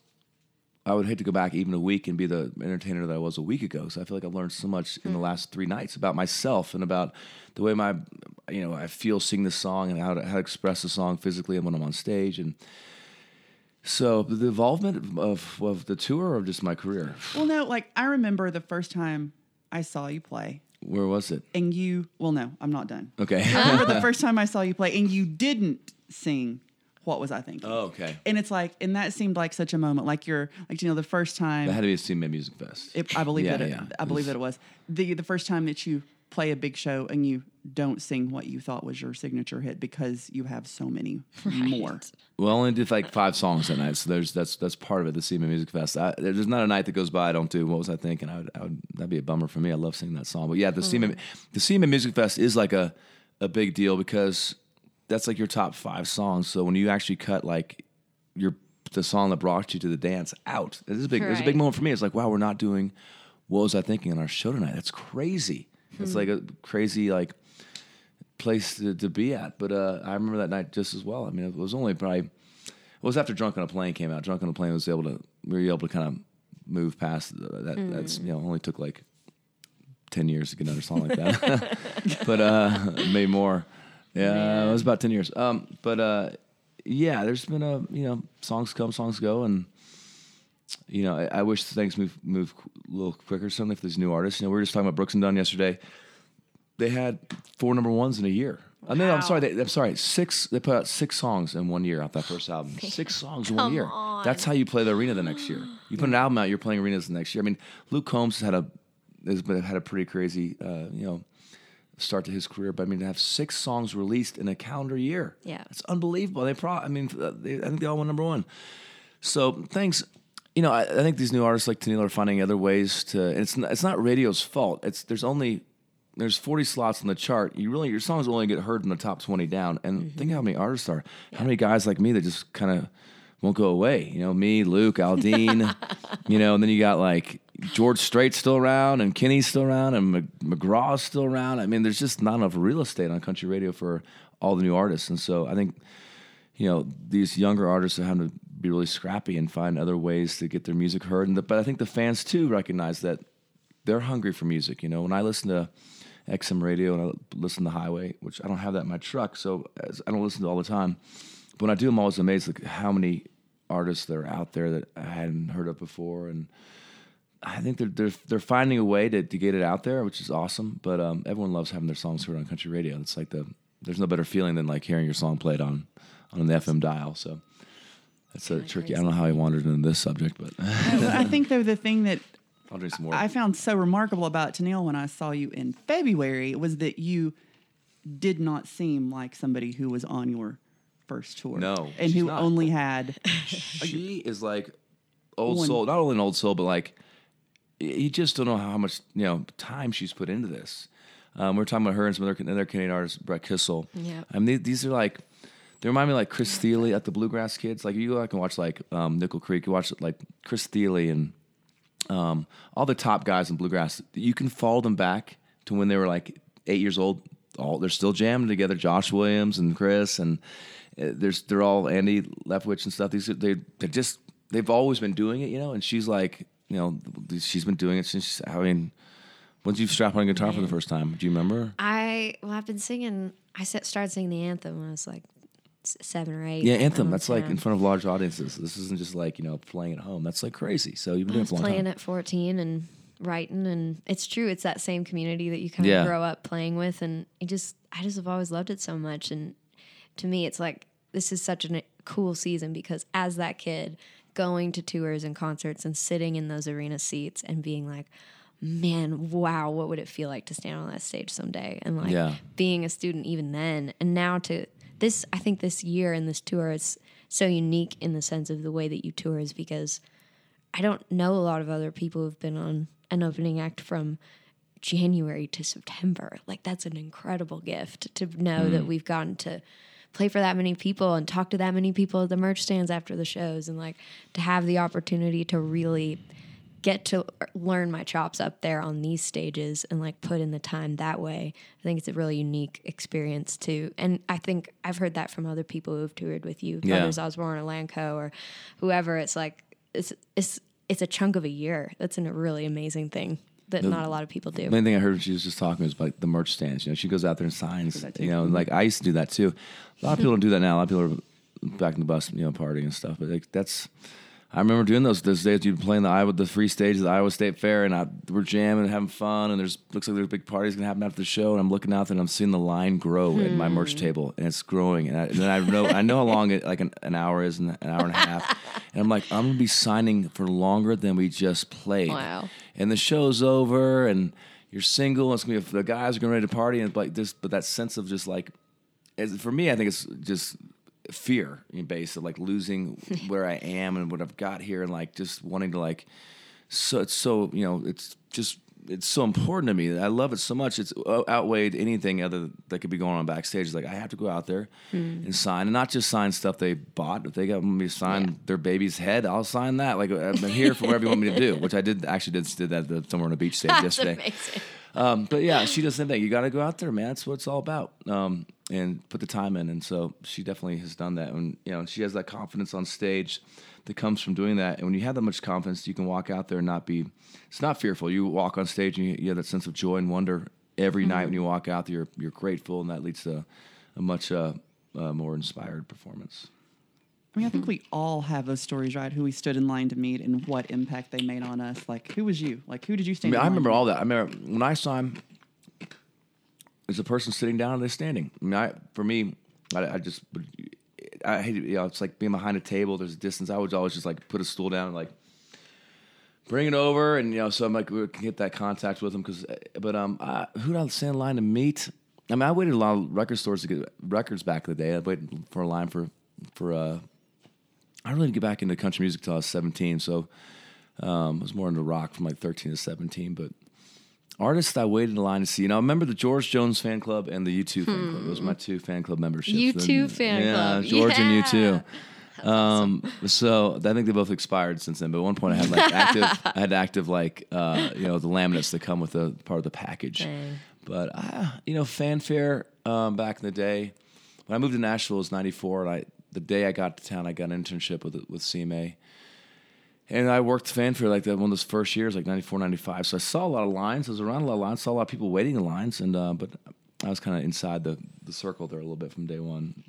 I would hate to go back even a week and be the entertainer that I was a week ago. So I feel like I've learned so much in the hmm. last three nights about myself and about the way my, you know, I feel sing the song and how to, how to express the song physically and when I'm on stage. And so the involvement of, of the tour or just my career, well, no, like I remember the first time I saw you play where was it? and you, well, no, I'm not done. Okay. I remember the first time I saw you play and you didn't sing What Was I Thinking? oh, okay. And it's like, and that seemed like such a moment. Like you're, like, you know, the first time, That had to be a CMA Music Fest. it, I believe Yeah, that it, yeah. I believe was- that it was the the first time that you play a big show and you don't sing what you thought was your signature hit because you have so many more. Well, I only did like five songs that night, so there's that's that's part of it. The CMA Music Fest. I, there's not a night that goes by I don't do. What was I thinking? I would, I would that'd be a bummer for me. I love singing that song, but yeah, the CMA the CMA Music Fest is like a a big deal because that's like your top five songs. So when you actually cut like your the song that brought you to the dance out, it is a big it's a big moment for me. It's like wow, we're not doing what was I thinking on our show tonight? That's crazy. It's like a crazy like place to, to be at. But uh, I remember that night just as well. I mean, it was only probably it was after Drunk on a Plane came out. Drunk on a Plane was able to we were able to kind of move past the- that. That's you know only took like ten years to get another song like that, but uh, maybe more. Yeah, it was about ten years. Um, but uh, yeah, there's been a you know songs come, songs go, and you know, I, I wish things move move a little quicker. Certainly for these new artists. You know, we were just talking about Brooks and Dunn yesterday. They had four number ones in a year. Uh, no, I'm sorry. They, I'm sorry. Six. They put out six songs in one year off that first album. Six songs in one year. on. That's how you play the arena the next year. You put an album out, you're playing arenas the next year. I mean, Luke Combs has had a has been, had a pretty crazy, uh, you know, start to his career. But I mean, to have six songs released in a calendar year, Yeah. it's unbelievable. They pro. I mean, uh, they, I think they all went number one. So thanks. You know, I, I think these new artists like Tennille are finding other ways to. And it's not, it's not radio's fault. It's there's only there's 40 slots on the chart. You really your songs will only get heard in the top 20 down. And think how many artists are. How many guys like me that just kind of won't go away. You know, me, Luke, Aldean. you know, and then you got like George Strait's still around, and Kenny's still around, and Mc- McGraw's still around. I mean, there's just not enough real estate on country radio for all the new artists. And so I think you know these younger artists are having to be really scrappy and find other ways to get their music heard. And the, but I think the fans too recognize that they're hungry for music. You know, when I listen to XM radio and I listen to Highway, which I don't have that in my truck, so I don't listen to all the time. But when I do, I'm always amazed at how many artists that are out there that I hadn't heard of before, and I think they're they're they're finding a way to, to get it out there, which is awesome. But um, everyone loves having their songs heard on country radio. It's like the there's no better feeling than like hearing your song played on on an FM dial. So that's a tricky. I don't know how I wandered into this subject, but I think though the thing that I'll drink some more. I found so remarkable about Tenille when I saw you in February was that you did not seem like somebody who was on your first tour. No, and who not. only had she is like old One- soul. Not only an old soul, but like you just don't know how much you know time she's put into this. Um, we are talking about her and some other, other Canadian artists, Brett Kissel. Yeah. I mean, they- these are like They remind me like Chris Thile at the Bluegrass Kids. Like you go back and watch like um, Nickel Creek. You watch like Chris Thile and um, all the top guys in bluegrass. You can follow them back to when they were like eight years old. All they're still jamming together. Josh Williams and Chris and uh, there's they're all Andy Leftwich and stuff. These they they just they've always been doing it, you know. And she's like, you know, she's been doing it since. I mean, once you strap on a guitar for the first time? Do you remember? I well, I've been singing. I started singing the anthem when I was like seven or eight. Yeah, anthem. That's like in front of large audiences. This isn't just like you know playing at home. That's like crazy. So you've been doing it for a long playing time. at 14 and writing and it's true it's that same community that you kind of Yeah. grow up playing with and it just i just have always loved it so much and to me it's like this is such a eh, cool season because as that kid going to tours and concerts and sitting in those arena seats and being like man wow what would it feel like to stand on that stage someday and like Yeah. being a student even then and now to this i think this year and this tour is so unique in the sense of the way that you tour is because I don't know a lot of other people who've been on an opening act from January to September. Like that's an incredible gift to know that mm. we've gotten to play for that many people and talk to that many people at the merch stands after the shows and like to have the opportunity to really get to learn my chops up there on these stages and like put in the time that way. I think it's a really unique experience too. And I think I've heard that from other people who've toured with you, Yeah. Brothers Osborne or Lanco or whoever. It's like it's it's it's a chunk of a year. That's a really amazing thing that not a lot of people do. The main thing I heard when she was just talking was like the merch stands. You know, she goes out there and signs. You know, like I used to do that too. A lot of people don't do that now. A lot of people are back in the bus, you know, partying and stuff. But like that's, I remember doing those those days. You'd be playing the Iowa, the free stage of the Iowa State Fair, and I, we're jamming and having fun. And there's looks like there's big parties gonna happen after the show. And I'm looking out there and I'm seeing the line grow at my merch hmm. table, and it's growing. And, I, and then I know I know how long it like an, an hour is, and an hour and a half. And I'm like, I'm gonna be signing for longer than we just played Wow. and the show's over and you're single and it's gonna be the guys are gonna ready to party and like this but that sense of just like as, for me I think it's just fear based of like losing where I am and what I've got here and like just wanting to like so it's so you know it's just it's so important to me. I love it so much. It's uh, outweighed anything other that could be going on backstage. It's like I have to go out there and sign, and not just sign stuff they bought. If they got me to sign Yeah. their baby's head, I'll sign that. Like I've been here for whatever you want me to do, which I did actually did did that somewhere on a beach stage That's yesterday. amazing. Um, but yeah, she does the same thing. You got to go out there, man. That's what it's all about. Um, and put the time in. And so she definitely has done that. And you know, she has that confidence on stage that comes from doing that. And when you have that much confidence, you can walk out there and not be. It's not fearful. You walk on stage and you, you have that sense of joy and wonder every night when you walk out there. You're, you're grateful, and that leads to a much uh, uh, more inspired performance. I mean, I think we all have those stories, right? Who we stood in line to meet and what impact they made on us. Like, who was you? Like, who did you I stand? mean, in I line remember all that. I remember when I saw him, there's a person sitting down and they're standing. I mean, I, for me, I, I just, would- I hate, you know, it's like being behind a table. There's a distance. I would always just like put a stool down and like bring it over, and you know, so I'm like, we can get that contact with him. Because, but um, I, who did I stand in line to meet? I mean, I waited a lot of record stores to get records back in the day. I waited for a line for, for uh, I really didn't get back into country music till I was 17. So um, I was more into rock from like 13 to 17. But artists I waited in line to see. You know, I remember the George Jones fan club and the U2 fan club. Those were my two fan club memberships. U2 And- fan yeah, club. George and Yeah. U2. Um, so I think they both expired since then. But at one point I had like active, I had active like uh, you know the laminates that come with the part of the package. Dang. But uh, you know, fanfare um, back in the day. When I moved to Nashville, it was '94, and I the day I got to town, I got an internship with with CMA. And I worked fanfare like that one of those first years, like 94, 95. So I saw a lot of lines. I was around a lot of lines, saw a lot of people waiting in lines. And uh, but I was kind of inside the, the circle there a little bit from day one.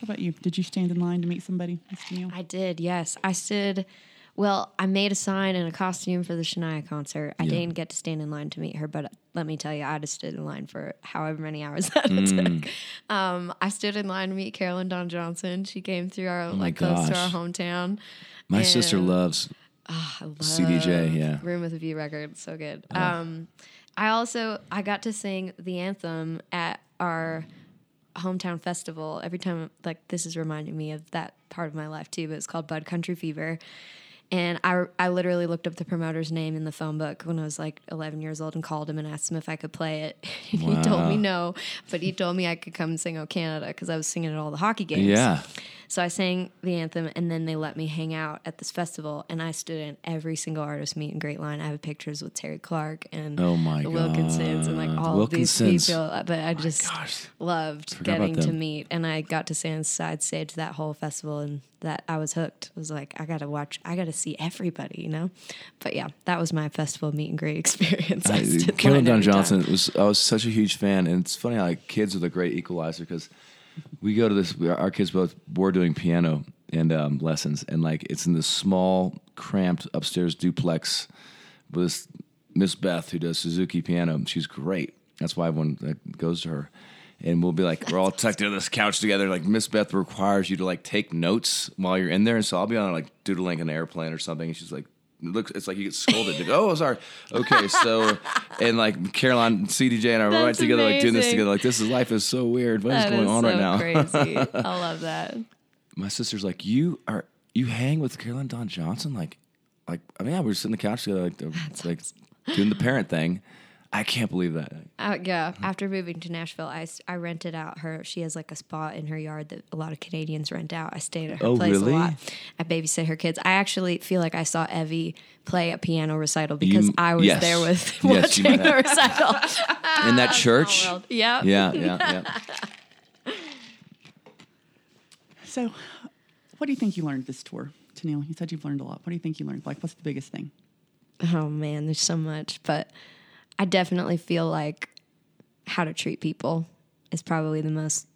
How about you? Did you stand in line to meet somebody, Miss Neal? I did, yes. I stood. Well, I made a sign and a costume for the Shania concert. I Yeah. didn't get to stand in line to meet her, but let me tell you, I just stood in line for however many hours that Mm. took. Um, I stood in line to meet Carolyn Dawn Johnson. She came through our Oh like close to our hometown. My sister And- loves I love CDJ, yeah. Room with a View record, so good. Um, I also I got to sing the anthem at our hometown festival. Every time, like this is reminding me of that part of my life too. But it's called Bud Country Fever, And I, I literally looked up the promoter's name in the phone book when I was like 11 years old and called him and asked him if I could play it. he told me no, but he told me I could come and sing "O Canada" because I was singing at all the hockey games. Yeah. So I sang the anthem, and then they let me hang out at this festival, and I stood in every single artist meet and great line. I have pictures with Terri Clark and Oh my the Wilkinsons and like all of these people. But I just gosh. loved getting to meet, and I got to stand side stage that whole festival, and that I was hooked. I was like, I gotta watch, I gotta see everybody, you know. But yeah, that was my festival meet and great experience. I I, Carolyn Dawn every time. Johnson was I was such a huge fan, and it's funny how like kids are the great equalizer because we go to this. Our kids both were doing piano and um, lessons, and like it's in this small, cramped upstairs duplex with this Miss Beth who does Suzuki piano. She's great. That's why everyone goes to her. And we'll be like, we're all tucked into this couch together. Like Miss Beth requires you to like take notes while you're in there, and so I'll be on like doodling an airplane or something. And she's like, it looks, it's like you get scolded. Like, oh, sorry. Okay, so and like Carolyn, CDJ, and I were right together, like doing this together. Like this is life is so weird. What is That going is on so right now? crazy. I love that. My sister's like, you are you hang with Carolyn Dawn Johnson? Like, like I mean, yeah, we were sitting on the couch together, like, like doing the parent thing. I can't believe that. Uh, yeah, after moving to Nashville, I, I rented out her. She has like a spot in her yard that a lot of Canadians rent out. I stayed at her Oh, place really? a lot. I babysit her kids. I actually feel like I saw Evie play a piano recital because You- I was yes. there with Yes, watching might the recital. In that church. World. Yeah. Yeah, yeah, yeah. So, what do you think you learned this tour, Tenille? You said you've learned a lot. What do you think you learned? Like, what's the biggest thing? Oh man, there's so much, but I definitely feel like how to treat people is probably the most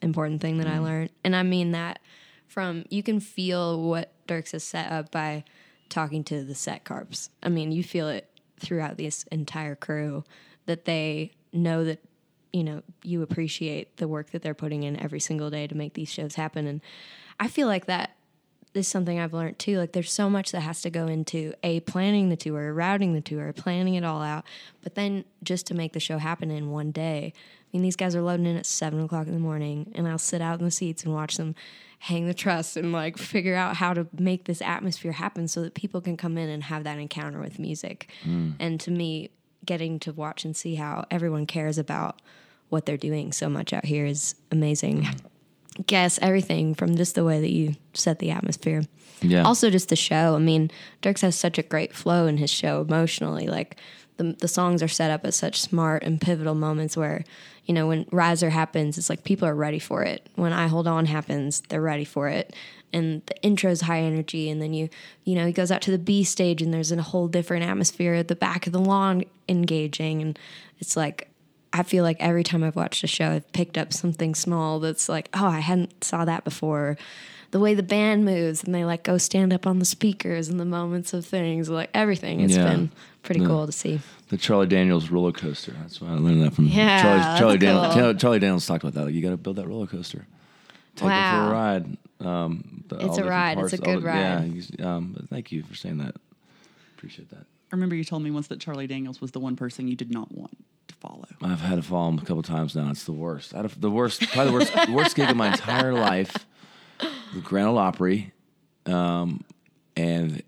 important thing that I mm-hmm. learned. And I mean that from you can feel what Dierks has set up by talking to the set carps. I mean, you feel it throughout this entire crew that they know that you know you appreciate the work that they're putting in every single day to make these shows happen and I feel like that is something I've learned too. Like there's so much that has to go into a planning the tour, routing the tour, planning it all out, but then just to make the show happen in one day. I mean, these guys are loading in at seven o'clock in the morning, and I'll sit out in the seats and watch them hang the truss and like figure out how to make this atmosphere happen so that people can come in and have that encounter with music. Mm. And to me, getting to watch and see how everyone cares about what they're doing so much out here is amazing mm. Guess everything from just the way that you set the atmosphere. Yeah. Also, just the show. I mean, Dierks has such a great flow in his show emotionally. Like the the songs are set up at such smart and pivotal moments where, you know, when Riser happens, it's like people are ready for it. When I Hold On happens, they're ready for it. And the intro's high energy, and then you, you know, he goes out to the B stage, and there's a whole different atmosphere at the back of the lawn, engaging, and it's like I feel like every time I've watched a show, I've picked up something small that's like, oh, I hadn't saw that before. The way the band moves and they like go stand up on the speakers and the moments of things, like everything. It's Yeah. been pretty Yeah. cool to see. The Charlie Daniels roller coaster. That's why I learned that from Yeah, Charlie. Charlie, Daniels, cool. Charlie, Daniels talked about that. Like you got to build that roller coaster. Take it for Wow. a ride. Um, It's a ride. It's a good the- Yeah. ride. he's- Um, but thank you for saying that. Appreciate that. I remember you told me once that Charlie Daniels was the one person you did not want to follow. I've had to follow him a couple times now. It's the worst. Out of the worst, probably the worst, worst gig of my entire life. The Grand Ole Opry, um, and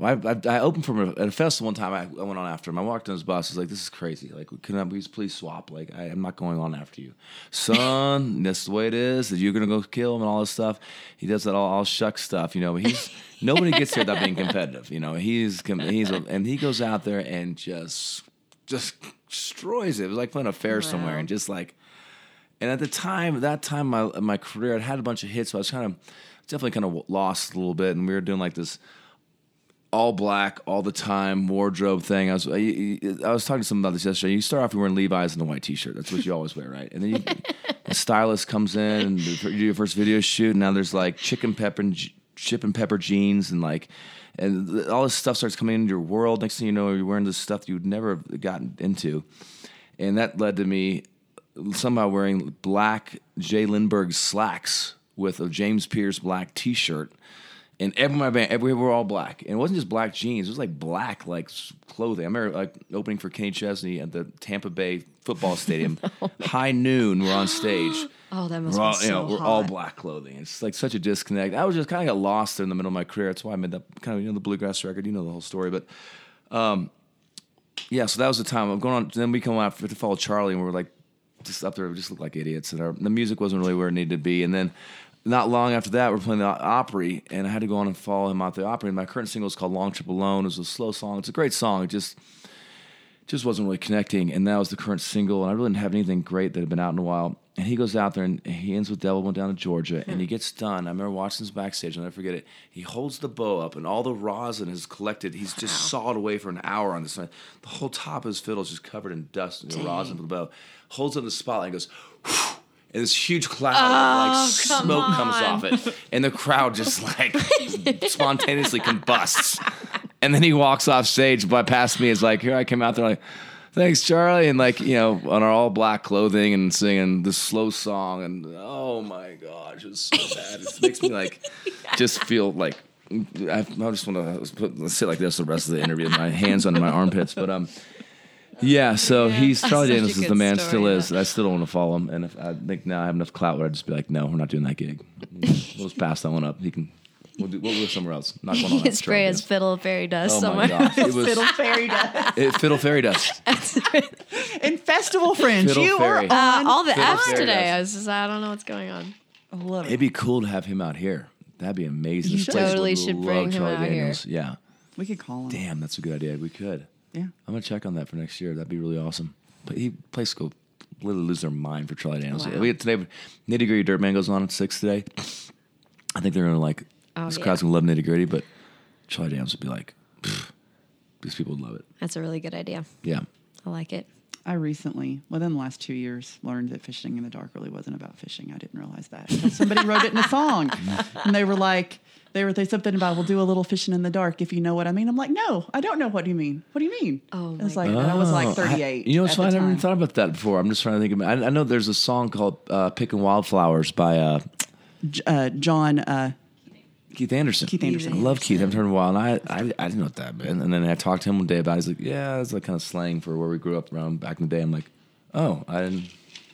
I, I, I opened for him at a festival one time. I, I went on after him. I walked in his bus. I was like, "This is crazy. Like, can I please, please swap? Like, I, I'm not going on after you, son. that's the way it is. That you're gonna go kill him and all this stuff. He does that all, all shuck stuff. You know, he's nobody gets here without being competitive. You know, he's he's a, and he goes out there and just just destroys it. It was like playing a fair somewhere and just like and at the time, that time my my career, I'd had a bunch of hits, so I was kind of definitely kind of lost a little bit, and we were doing like this all black all the time wardrobe thing. I was I, I was talking to someone about this yesterday. You start off wearing Levi's and a white T-shirt. That's what you always wear, right? And then you, the stylist comes in and you do your first video shoot. And now there's like chicken pepper and chip and pepper jeans and like. And all this stuff starts coming into your world. Next thing you know, you're wearing this stuff you'd never have gotten into, and that led to me somehow wearing black J. Lindeberg slacks with a James Perse black T-shirt, And every my band, every we were all black, and it wasn't just black jeans. It was like black like clothing. I remember like opening for Kenny Chesney at the Tampa Bay football stadium. High noon, we're on stage. Oh, that must We're all, be so you know, we're all black clothing. It's like such a disconnect. I was just kind of got lost there in the middle of my career. That's why I made that kind of you know the bluegrass record. You know the whole story, but um, yeah. So that was the time. I'm going on. Then we come out to follow Charlie, and we're like just up there. We just looked like idiots, and our, the music wasn't really where it needed to be. And then not long after that, we're playing the Opry, and I had to go on and follow him out the Opry. And my current single is called "Long Trip Alone." It was a slow song. It's a great song. It just just wasn't really connecting. And that was the current single. And I really didn't have anything great that had been out in a while. And he goes out there and he ends with Devil Went Down to Georgia and he gets done. I remember watching this backstage, and I'll forget it. He holds the bow up and all the rosin is collected. He's just sawed away for an hour on this. The whole top of his fiddle is just covered in dust and the rosin from the bow. Holds it in the spotlight and goes, "Whew," and this huge cloud of like smoke comes off it. And the crowd just like spontaneously combusts. And then he walks off stage, but past me is like, here I come out there like, thanks, Charlie. And like, you know, on our all black clothing and singing this slow song. And oh my gosh, it's so bad. It makes me like just feel like I, I just want to sit like this the rest of the interview, my hands under my armpits. But um, yeah. So he's Charlie Such a Daniels is the man, story, still yeah. is. I still don't want to follow him, and if I think now I have enough clout, where I'd just be like, no, we're not doing that gig. We'll just pass that one up. He can. We'll do. We'll go somewhere else. Not going on. He spray his fiddle fairy dust Oh somewhere. my gosh! It was Fiddle fairy dust. it, fiddle fairy dust. and festival friends. Fiddle you fairy. are Uh, on. all the Fiddle F's today. dust. I was just, I don't know what's going on. I love it. It'd be cool to have him out here. That'd be amazing. You totally should love bring him Charlie out here. Daniels. Yeah. We could call him. Damn, that's a good idea. We could. Yeah. I'm gonna check on that for next year. That'd be really awesome. But he plays go literally lose their mind for Charlie Daniels. Wow. We had today Nitty Gritty Dirt Band goes on at six today. I think they're gonna like Oh, this yeah. crowd's gonna love Nitty Gritty, but Charlie Daniels would be like, these people would love it. That's a really good idea. Yeah. I like it. I recently, within the last two years, learned that fishing in the dark really wasn't about fishing. I didn't realize that until somebody wrote it in a song, and they were like, they were they something about we'll do a little fishing in the dark if you know what I mean. I'm like, no, I don't know what you mean. What do you mean? Oh, it was my like and I was Oh, like I- 38. you know, what's at funny? I never even thought about that before. I'm just trying to think of it. I, I know there's a song called uh, "Picking Wildflowers" by uh, J- uh, John. Keith Anderson. Keith Anderson. I love Keith. I haven't heard him a while, and I, I, I didn't know what that meant. And then I talked to him one day about. it. He's like, "Yeah, it's like kind of slang for where we grew up around back in the day." I'm like, "Oh, I didn't,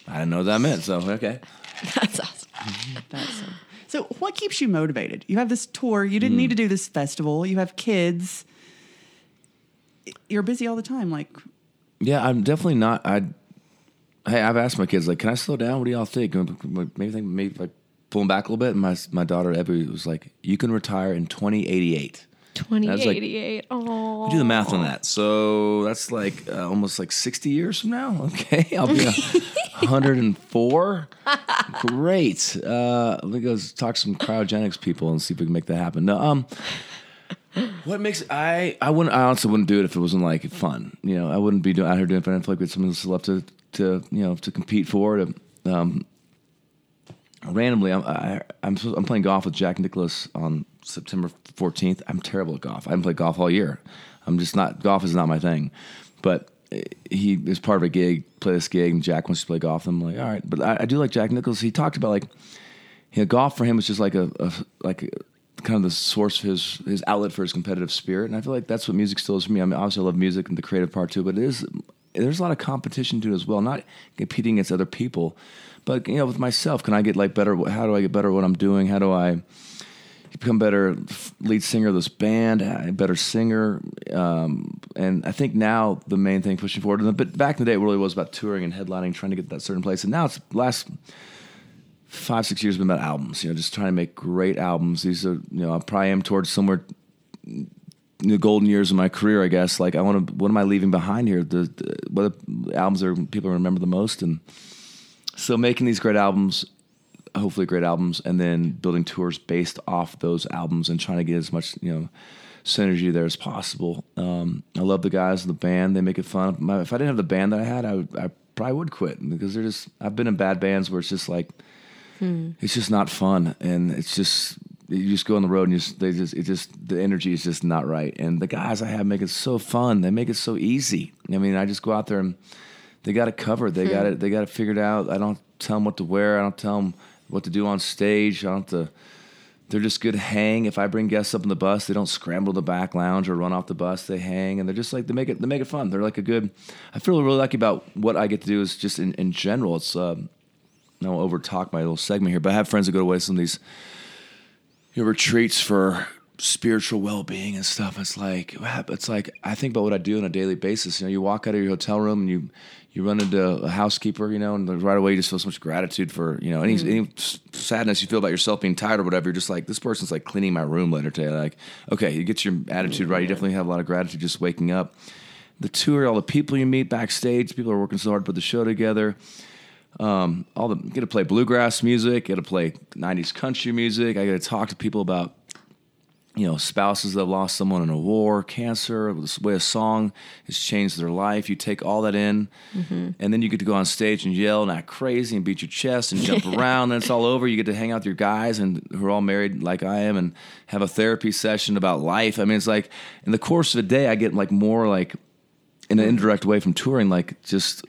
I didn't know what that meant." So okay, That's awesome. that's so. So, what keeps you motivated? You have this tour. You didn't need to do this festival. You have kids. You're busy all the time. Like, yeah, I'm definitely not. I, hey, I've asked my kids like, "Can I slow down? What do y'all think? Maybe think maybe like pulling back a little bit." And my my daughter Evie was like, "You can retire in 2088." like- 2088. oh. Do the math on that. So that's like uh, almost like 60 years from now. Okay. I'll be 104. Great. Uh, let me go talk to some cryogenics people and see if we can make that happen. No, um, what makes I I wouldn't I honestly wouldn't do it if it wasn't like fun. You know, I wouldn't be doing, out here doing it if I didn't feel like we had something left to to you know to compete for. To um, randomly, I'm I, I'm supposed- I'm playing golf with Jack Nicklaus on September 14th. I'm terrible at golf. I haven't played golf all year. I'm just not golf is not my thing. But eh, he is part of a gig, play this gig, and Jack wants to play golf. I'm like, all right. But I, I do like Jack Nicklaus. He talked about like, you know, golf for him was just like a, a like. A, kind of the source of his his outlet for his competitive spirit, and I feel like that's what music still is for me. I mean, obviously, I love music and the creative part too, but it is there's a lot of competition to as well. Not competing against other people, but you know, with myself, can I get like better? How do I get better at what I'm doing? How do I become better lead singer of this band, a better singer? Um, and I think now the main thing pushing forward, but back in the day, it really was about touring and headlining, trying to get to that certain place. And now it's last five six years been about albums. You know, just trying to make great albums. These are you know I probably am towards somewhere the golden years of my career. I guess like I want to. What am I leaving behind here? The, the what the albums are people remember the most, and so making these great albums. Hopefully, great albums, and then building tours based off those albums, and trying to get as much you know synergy there as possible. Um, I love the guys in the band; they make it fun. My, if I didn't have the band that I had, I, would, I probably would quit because they're just. I've been in bad bands where it's just like it's just not fun and it's just you just go on the road and you just, they just it just the energy is just not right and the guys i have make it so fun they make it so easy i mean i just go out there and they got it covered they got it they got it figured out i don't tell them what to wear i don't tell them what to do on stage i don't to they're just good hang. If I bring guests up on the bus, they don't scramble the back lounge or run off the bus. They hang and they're just like they make it they make it fun. They're like a good. I feel really lucky about what I get to do is just in, in general. It's um, I don't over talk my little segment here, but I have friends that go away to some of these you know, retreats for spiritual well being and stuff. It's like it's like I think about what I do on a daily basis. You know, you walk out of your hotel room and you you run into a housekeeper, you know, and right away you just feel so much gratitude for you know any, mm-hmm. any sadness you feel about yourself being tired or whatever. You're just like this person's like cleaning my room later today. Like okay, you get your attitude right. You mm-hmm. definitely have a lot of gratitude just waking up. The tour, all the people you meet backstage, people are working so hard to put the show together um, all the get to play bluegrass music, get to play '90s country music. I get to talk to people about you know spouses that have lost someone in a war, cancer, the way a song has changed their life. You take all that in, and then you get to go on stage and yell and act crazy and beat your chest and jump around. Then it's all over. You get to hang out with your guys and who are all married like I am and have a therapy session about life. I mean, it's like in the course of a day, I get like more like in an indirect way from touring, like just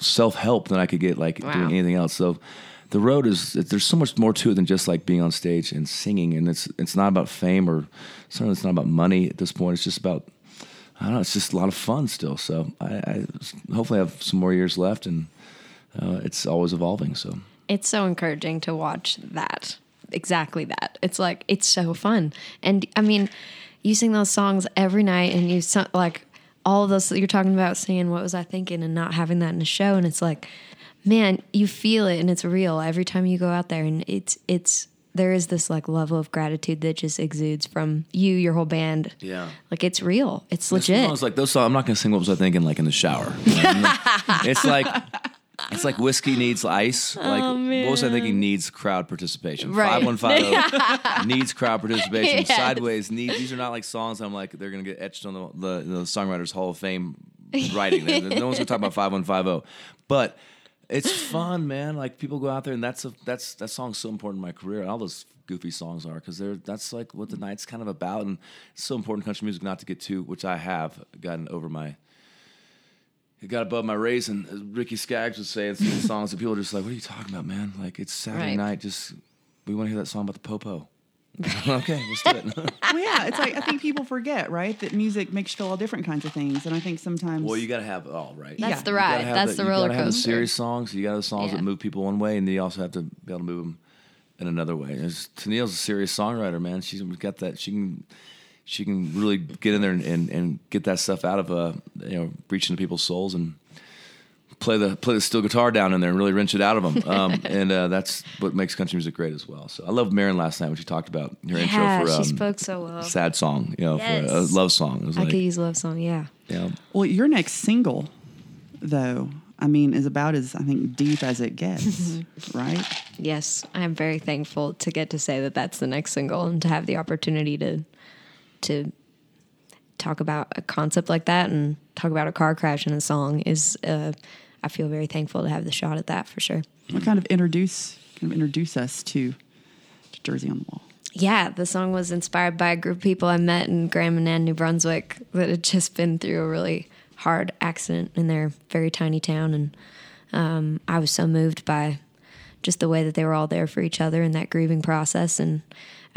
self help than I could get like Wow. doing anything else. So the road is there's so much more to it than just like being on stage and singing. And it's it's not about fame or certainly it's not about money at this point. It's just about I don't know. It's just a lot of fun still. So I, I hopefully have some more years left, and uh, it's always evolving. So It's so encouraging to watch that. Exactly that. It's like it's so fun. And I mean, you sing those songs every night and you so, like all of those you're talking about saying what was I thinking and not having that in a show and it's like man, you feel it and it's real every time you go out there and it's it's there is this like level of gratitude that just exudes from you, your whole band. Yeah. Like it's real. It's legit. songs, like those songs, I'm not gonna sing what was I thinking like in the shower. it's like it's like whiskey needs ice. Oh, like what was I thinking needs crowd participation. Right. Five one five zero oh. needs crowd participation. Yes. Sideways needs. These are not like songs. I'm like they're gonna get etched on the the, the songwriters Hall of Fame writing. no one's gonna talk about five one five zero, but. It's fun, man. Like people go out there, and that's a that's that song's so important in my career. And all those goofy songs are because they're that's like what the night's kind of about, and it's so important country music not to get too, which I have gotten over my it got above my raisin. As Ricky Skaggs would say, it's these songs that people are just like, "What are you talking about, man? Like it's Saturday Right. night. Just we want to hear that song about the popo." okay, let's do it. Well, yeah, it's like I think people forget, right, that music makes you feel all different kinds of things, and I think sometimes. well, you got to have it all right. That's Yeah. the You gotta ride. have That's the you roller gotta have the coaster. serious songs. You got the songs Yeah. that move people one way, and then you also have to be able to move them in another way. There's, Tenille's a serious songwriter, man. She's got that. She can. She can really get in there and, and, and get that stuff out of uh you know reach into people's souls and play the play the steel guitar down in there and really wrench it out of them. Um, and uh, that's what makes country music great as well. So I love Maren last night when she talked about her yeah, intro for she um, spoke so well. sad song, you know, for a Yes. love song. It was I like, could use love song, yeah. you know, well, your next single, though, I mean, is about as I think deep as it gets, right? Yes, I am very thankful to get to say that that's the next single and to have the opportunity to to talk about a concept like that and talk about a car crash in a song is uh, I feel very thankful to have the shot at that for sure. What kind of introduce kind of introduce us to, to Jersey on the Wall? Yeah, the song was inspired by a group of people I met in Grand Manan, New Brunswick, that had just been through a really hard accident in their very tiny town, and um, I was so moved by just the way that they were all there for each other in that grieving process. And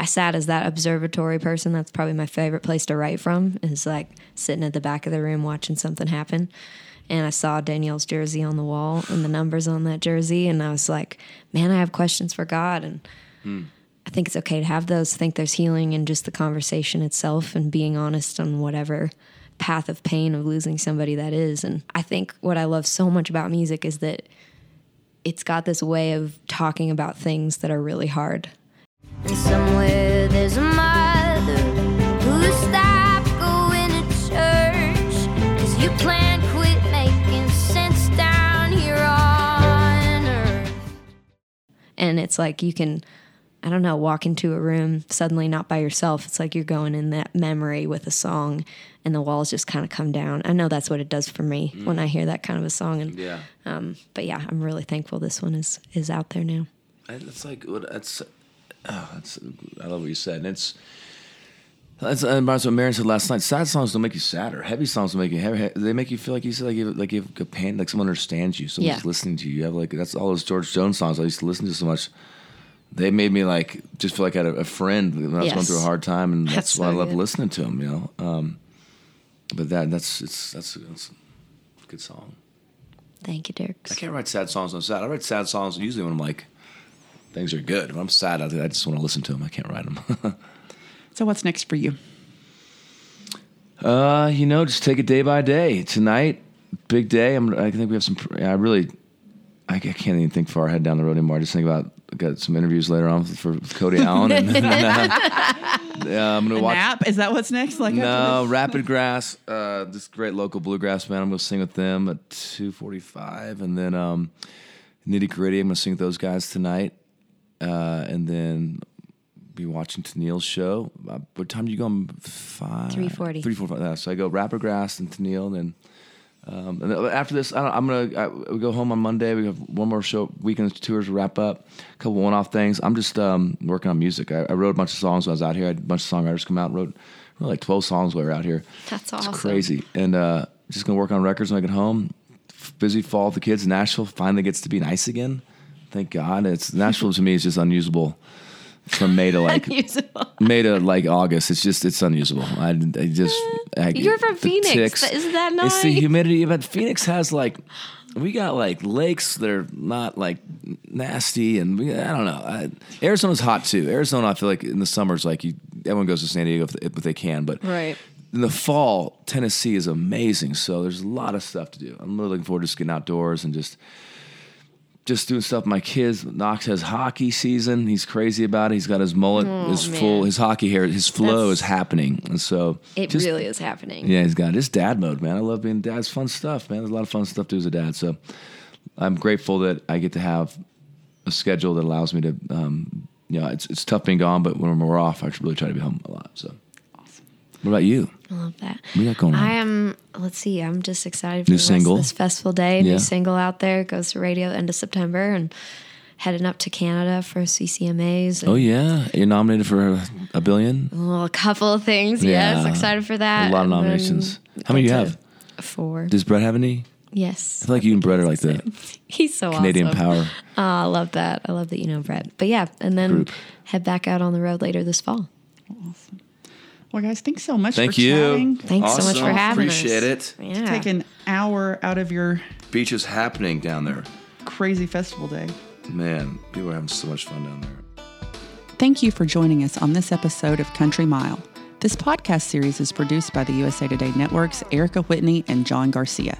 I sat as that observatory person. That's probably my favorite place to write from. Is like sitting at the back of the room watching something happen. And I saw Danielle's jersey on the wall and the numbers on that jersey, and I was like, "Man, I have questions for God." And hmm. I think it's okay to have those. I think there's healing in just the conversation itself and being honest on whatever path of pain of losing somebody that is. And I think what I love so much about music is that it's got this way of talking about things that are really hard. And somewhere there's a mother who stopped going to church. Cause you can't quit making sense down here on earth. And it's like you can, I don't know, walk into a room suddenly not by yourself. It's like you're going in that memory with a song and the walls just kind of come down. I know that's what it does for me when I hear that kind of a song. And yeah. um, but yeah, I'm really thankful this one is is out there now. It's like what that's. Oh, that's I love what you said. And it's. That's and that's what Maren said last night. Sad songs don't make you sadder. Heavy songs don't make you heavy. They make you feel like you said like you like you have a pain, like someone understands you. Someone's Yeah. listening to you. You have like that's all those George Jones songs I used to listen to so much. they made me like just feel like I had a, a friend when I was going through a hard time, and that's, That's why I love listening to them. You know, um, but that that's it's that's, that's a good song. Thank you, Dirk. I can't write sad songs I'm sad. I write sad songs usually when I'm like things are good. When I'm sad, I, just want to listen to them. I can't write them. So what's next for you? Uh, you know, just take it day by day. Tonight, big day. I'm. I think we have some. I really, I, can't even think far ahead down the road anymore. I just think about got some interviews later on for, for Cody Alan. And, then, uh, yeah, I'm gonna A watch. nap? Is that what's next? Like No. Rapid Grass. Uh, this great local bluegrass band. I'm gonna sing with them at 2:45, and then um, Nitty Gritty. I'm gonna sing with those guys tonight, uh, and then be watching Tenille's show. Uh, what time do you go? on? Five. 3:40. 3:45. Yeah, so I go Rapid Grass and Tennille, and then. Um, and after this, I don't, I'm gonna I, we go home on Monday. We have one more show, weekend tours to wrap up, a couple one-off things. I'm just um, working on music. I, I wrote a bunch of songs when I was out here. I had a bunch of songwriters come out, and wrote, wrote like 12 songs while we were out here. That's It's awesome. crazy, and uh, just gonna work on records when I get home. Busy fall with the kids. Nashville finally gets to be nice again. Thank God. It's Nashville to me is just unusable from May to like Unusable. May to like August. It's just it's unusable. I, I just mm. I, You're from Phoenix. ticks. Isn't that nice? It's the humidity, but Phoenix has like we got like lakes that are not like nasty, and we, I don't know. I, Arizona's hot too. Arizona, I feel like in the summers, like you, everyone goes to San Diego if, if they can, but Right. in the fall, Tennessee is amazing. So there's a lot of stuff to do. I'm really looking forward to just getting outdoors and just just doing stuff. with My kids, Knox has hockey season. He's crazy about it. He's got his mullet, his Oh, man. full, his hockey hair, his flow That's- is happening. And so It just- really is happening. yeah, he's got his dad mode, man. I love being dad. It's fun stuff, man. There's a lot of fun stuff to do as a dad. So I'm grateful that I get to have a schedule that allows me to, um, you know, it's it's tough being gone, but when we're off, I really try to be home a lot. So, what about you? I love that. What you got going on? I am. Let's see. I'm just excited for New the single? this festival day. Yeah. New single out there goes to radio end of September, and heading up to Canada for CCMAs. Oh yeah, you're nominated for a billion. well, a couple of things. Yes, Yeah. excited for that. A lot of nominations. How many get you have? Four. Does Brett have any? yes. I feel like you and Brett are like the He's so Canadian awesome. power. Oh, I love that. I love that you know Brett. But yeah, and then Group. head back out on the road later this fall. Well, guys, thanks so much Thank for you. chatting. Thanks so much for having Appreciate us. it. Yeah. Take an hour out of your Beach is happening down there. crazy festival day. Man, people are having so much fun down there. Thank you for joining us on this episode of Country Mile. This podcast series is produced by the USA Today Network's Ayrika Whitney and John Garcia.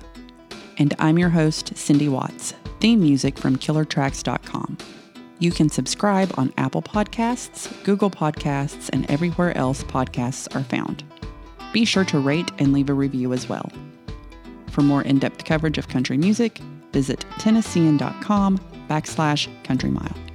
And I'm your host, Cindy Watts. Theme music from KillerTracks.com. You can subscribe on Apple Podcasts, Google Podcasts, and everywhere else podcasts are found. Be sure to rate and leave a review as well. For more in-depth coverage of country music, visit Tennessean.com backslash country mile.